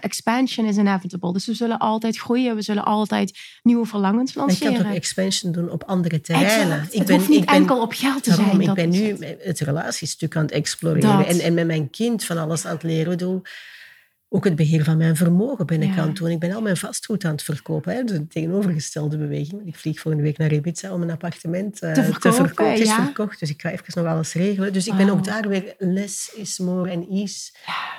Speaker 1: Expansion is inevitable. Dus we zullen altijd groeien. We zullen altijd nieuwe verlangens
Speaker 2: Maar je kan
Speaker 1: lanceren.
Speaker 2: toch expansion doen op andere terreinen.
Speaker 1: Exact. het hoeft niet enkel op geld te
Speaker 2: Daarom,
Speaker 1: zijn.
Speaker 2: ik ben nu
Speaker 1: het.
Speaker 2: relatiestuk aan het exploreren.
Speaker 1: Dat.
Speaker 2: En, en met mijn kind van alles aan het leren. Ik bedoel, ook het beheer van mijn vermogen ben ik
Speaker 1: Ja.
Speaker 2: aan het doen. Ik ben al mijn vastgoed aan het verkopen. Hè. De tegenovergestelde beweging. Ik vlieg volgende week naar Ibiza om een appartement eh,
Speaker 1: Te verkopen,
Speaker 2: Het is
Speaker 1: ja.
Speaker 2: verkocht, dus ik ga even nog alles regelen. Dus ik ben ook daar weer less is more en ease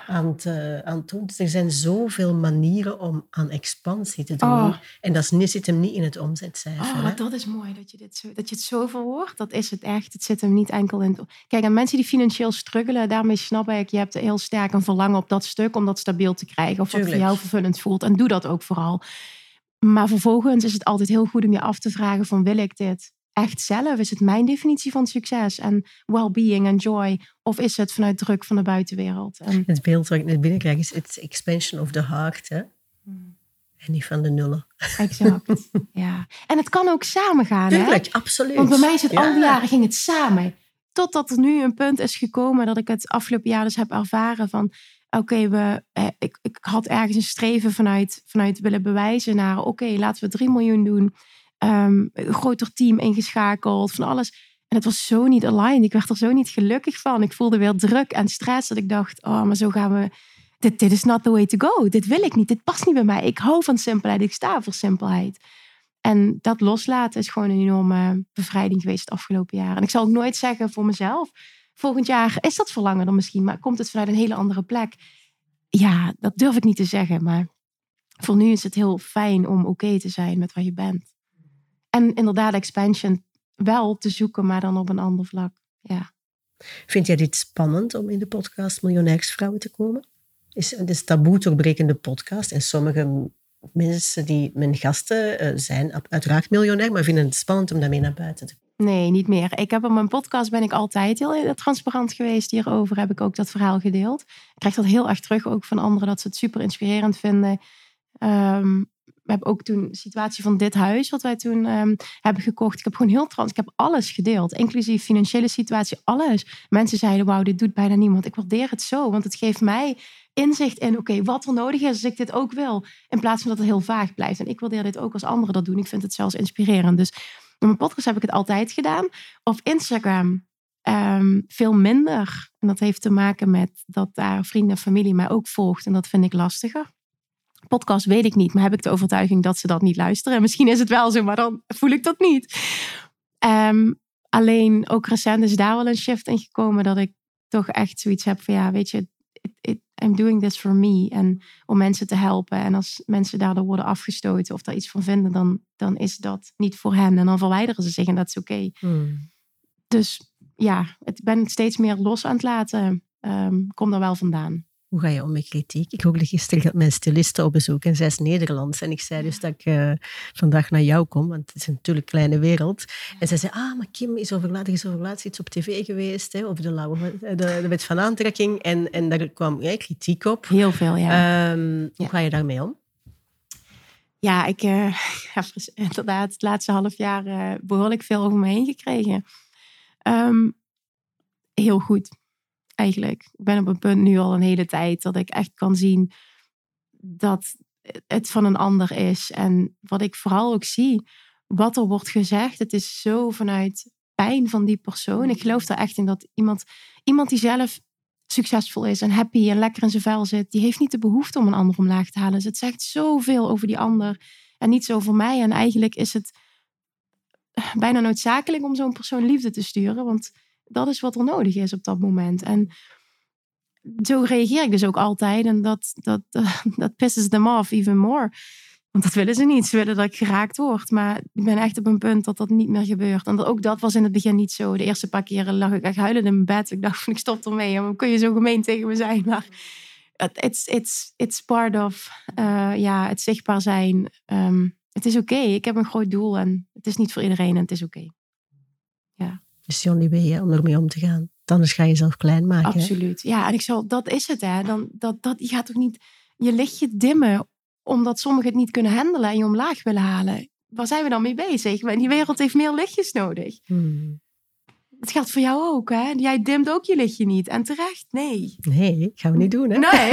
Speaker 2: aan het, eh, aan het doen. Dus er zijn zoveel manieren om aan expansie te doen.
Speaker 1: Oh.
Speaker 2: En dat is, zit hem niet in het omzetcijfer.
Speaker 1: Oh, dat is mooi dat je, dit zo, dat je het zo verwoordt. Dat is het echt. Het zit hem niet enkel in. het- Kijk, en mensen die financieel struggelen, daarmee snap ik, je hebt heel sterk een verlangen op dat stuk om dat stabiel te krijgen. Of wat voor jou vervullend voelt. En doe dat ook vooral. Maar vervolgens is het altijd heel goed om je af te vragen van wil ik dit echt zelf? Is het mijn definitie van succes en well-being en joy? Of is het vanuit druk van de buitenwereld? En,
Speaker 2: Het beeld wat ik net binnenkrijg is het expansion of the heart. Hè? En niet van de nullen.
Speaker 1: exact. ja. En het kan ook samen gaan. hè?
Speaker 2: Absoluut.
Speaker 1: Want bij mij is het
Speaker 2: Ja.
Speaker 1: al die jaren ging het samen. Totdat er nu een punt is gekomen dat ik het afgelopen jaar dus heb ervaren van... Oké, we, eh, ik, ik had ergens een streven vanuit, vanuit willen bewijzen naar... Oké, laten we 3 miljoen doen. Ehm, een groter team ingeschakeld, van alles. En het was zo niet aligned. Ik werd er zo niet gelukkig van. Ik voelde weer druk en stress dat ik dacht... Oh, maar zo gaan we... Dit, dit is not the way to go. Dit wil ik niet. Dit past niet bij mij. Ik hou van simpelheid. Ik sta voor simpelheid. En dat loslaten is gewoon een enorme bevrijding geweest het afgelopen jaar. En ik zal ook nooit zeggen voor mezelf, volgend jaar is dat verlangen dan misschien, maar komt het vanuit een hele andere plek? Ja, dat durf ik niet te zeggen, maar voor nu is het heel fijn om oké te zijn met waar je bent. En inderdaad, expansion wel te zoeken, maar dan op een ander vlak. Ja.
Speaker 2: Vind jij dit spannend om in de podcast Miljonairsvrouwen te komen? Is, het taboe doorbrekende podcast. En sommige mensen die mijn gasten eh, zijn uiteraard miljonair, maar vinden het spannend om daarmee naar buiten te komen.
Speaker 1: Nee, niet meer. Ik heb op mijn podcast ben ik altijd heel transparant geweest. Hierover heb ik ook dat verhaal gedeeld. Ik krijg dat heel erg terug ook van anderen dat ze het super inspirerend vinden. Ehm, we hebben ook toen de situatie van dit huis, wat wij toen ehm, hebben gekocht. Ik heb gewoon heel trans. Ik heb alles gedeeld, inclusief financiële situatie, alles. Mensen zeiden: Wauw, dit doet bijna niemand. Ik waardeer het zo, want het geeft mij inzicht in: oké, wat er nodig is als ik dit ook wil. In plaats van dat het heel vaag blijft. En ik waardeer dit ook als anderen dat doen. Ik vind het zelfs inspirerend. Dus op mijn podcast heb ik het altijd gedaan. Op Instagram ehm, veel minder. En dat heeft te maken met dat daar vrienden en familie mij ook volgt. En dat vind ik lastiger. Podcast weet ik niet, maar heb ik de overtuiging dat ze dat niet luisteren. En misschien is het wel zo, maar dan voel ik dat niet. Ehm, alleen ook recent is daar wel een shift in gekomen dat ik toch echt zoiets heb van ja, weet je, it, I'm doing this for me. En om mensen te helpen. En als mensen daardoor worden afgestoten of daar iets van vinden, dan, dan is dat niet voor hen. En dan verwijderen ze zich en dat is oké. Dus ja, ik ben steeds meer los aan het laten. Ehm kom er wel vandaan.
Speaker 2: Hoe ga je om met kritiek? Ik hoorde gisteren mijn styliste op bezoek en zij is Nederlands. En ik zei dus dat ik eh, vandaag naar jou kom, want het is natuurlijk een kleine wereld. En zij zei, ah, maar Kim is over later, is over laatst iets op tv geweest, hè, over de, lauwe, de, de wet van aantrekking. En, en daar kwam ja, kritiek op.
Speaker 1: Heel veel, ja.
Speaker 2: Ehm, hoe
Speaker 1: Ja.
Speaker 2: ga je daarmee om?
Speaker 1: Ja, ik eh, heb inderdaad het laatste half jaar eh, behoorlijk veel over me heen gekregen. Ehm, heel goed. Eigenlijk. Ik ben op een punt nu al een hele tijd dat ik echt kan zien dat het van een ander is. En wat ik vooral ook zie, wat er wordt gezegd, het is zo vanuit pijn van die persoon. Ik geloof er echt in dat iemand, iemand die zelf succesvol is en happy en lekker in zijn vel zit, die heeft niet de behoefte om een ander omlaag te halen. Dus het zegt zoveel over die ander en niet zo over mij. En eigenlijk is het bijna noodzakelijk om zo'n persoon liefde te sturen, want dat is wat er nodig is op dat moment. En zo reageer ik dus ook altijd en dat, dat, dat pisses them off even more. Want dat willen ze niet. Ze willen dat ik geraakt word. Maar ik ben echt op een punt dat dat niet meer gebeurt. En ook dat was in het begin niet zo. De eerste paar keren lag ik echt huilend in mijn bed. Ik dacht van ik stop ermee. Hoe kun je zo gemeen tegen me zijn? Maar it's, it's, it's part of uh, ja, het zichtbaar zijn. Um, het is oké. Ik heb een groot doel en het is niet voor iedereen en het is oké. Ja.
Speaker 2: Dus only way om ermee om te gaan. Anders ga je jezelf klein maken.
Speaker 1: Absoluut. Hè? Ja, en ik zal, dat is het. Hè. Dan, dat, dat, je gaat toch niet je lichtje dimmen omdat sommigen het niet kunnen handelen en je omlaag willen halen. Waar zijn we dan mee bezig? Die wereld heeft meer lichtjes nodig. Hmm. Het geldt voor jou ook, hè? Jij dimt ook je lichtje niet. En terecht, nee.
Speaker 2: Nee, gaan we niet doen, hè?
Speaker 1: Nee.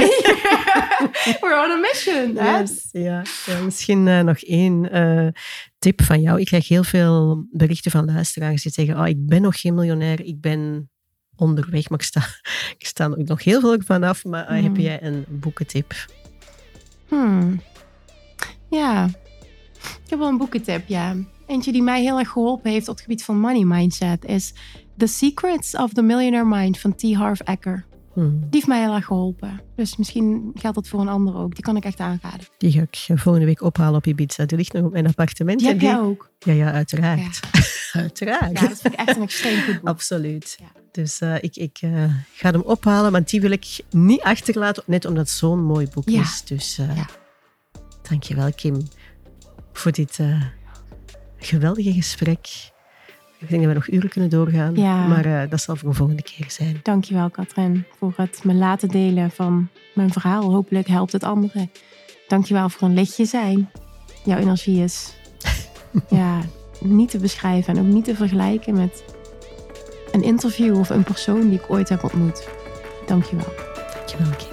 Speaker 1: We're on a mission, hè?
Speaker 2: Yes, ja. ja. Misschien uh, nog één uh, tip van jou. Ik krijg heel veel berichten van luisteraars die zeggen, oh, ik ben nog geen miljonair, ik ben onderweg, maar ik sta, ik sta er nog heel veel vanaf. Maar uh, heb jij een boekentip?
Speaker 1: Hmm. Ja, ik heb wel een boekentip, ja. Eentje die mij heel erg geholpen heeft op het gebied van money mindset is The Secrets of the Millionaire Mind van T. Harv Eker. Hmm. Die heeft mij heel erg geholpen. Dus misschien geldt dat voor een ander ook. Die kan ik echt aanraden.
Speaker 2: Die ga ik volgende week ophalen op Ibiza. Die ligt nog op mijn appartement.
Speaker 1: Die heb jij ook?
Speaker 2: Ja, ja, uiteraard. Ja. uiteraard.
Speaker 1: Ja, dat vind ik echt een extreem goed boek.
Speaker 2: Absoluut. Ja. Dus uh, ik, ik uh, ga hem ophalen, maar die wil ik niet achterlaten, net omdat het zo'n mooi boek ja. is. Dus uh, ja. dankjewel Kim voor dit geweldige gesprek. Ik denk dat we nog uren kunnen doorgaan, ja. maar dat zal voor een volgende keer zijn.
Speaker 1: Dankjewel Katrin voor het me laten delen van mijn verhaal. Hopelijk helpt het anderen. Dankjewel voor een lichtje zijn. Jouw energie is ja, niet te beschrijven en ook niet te vergelijken met een interview of een persoon die ik ooit heb ontmoet. Dankjewel.
Speaker 2: Dankjewel, Kim.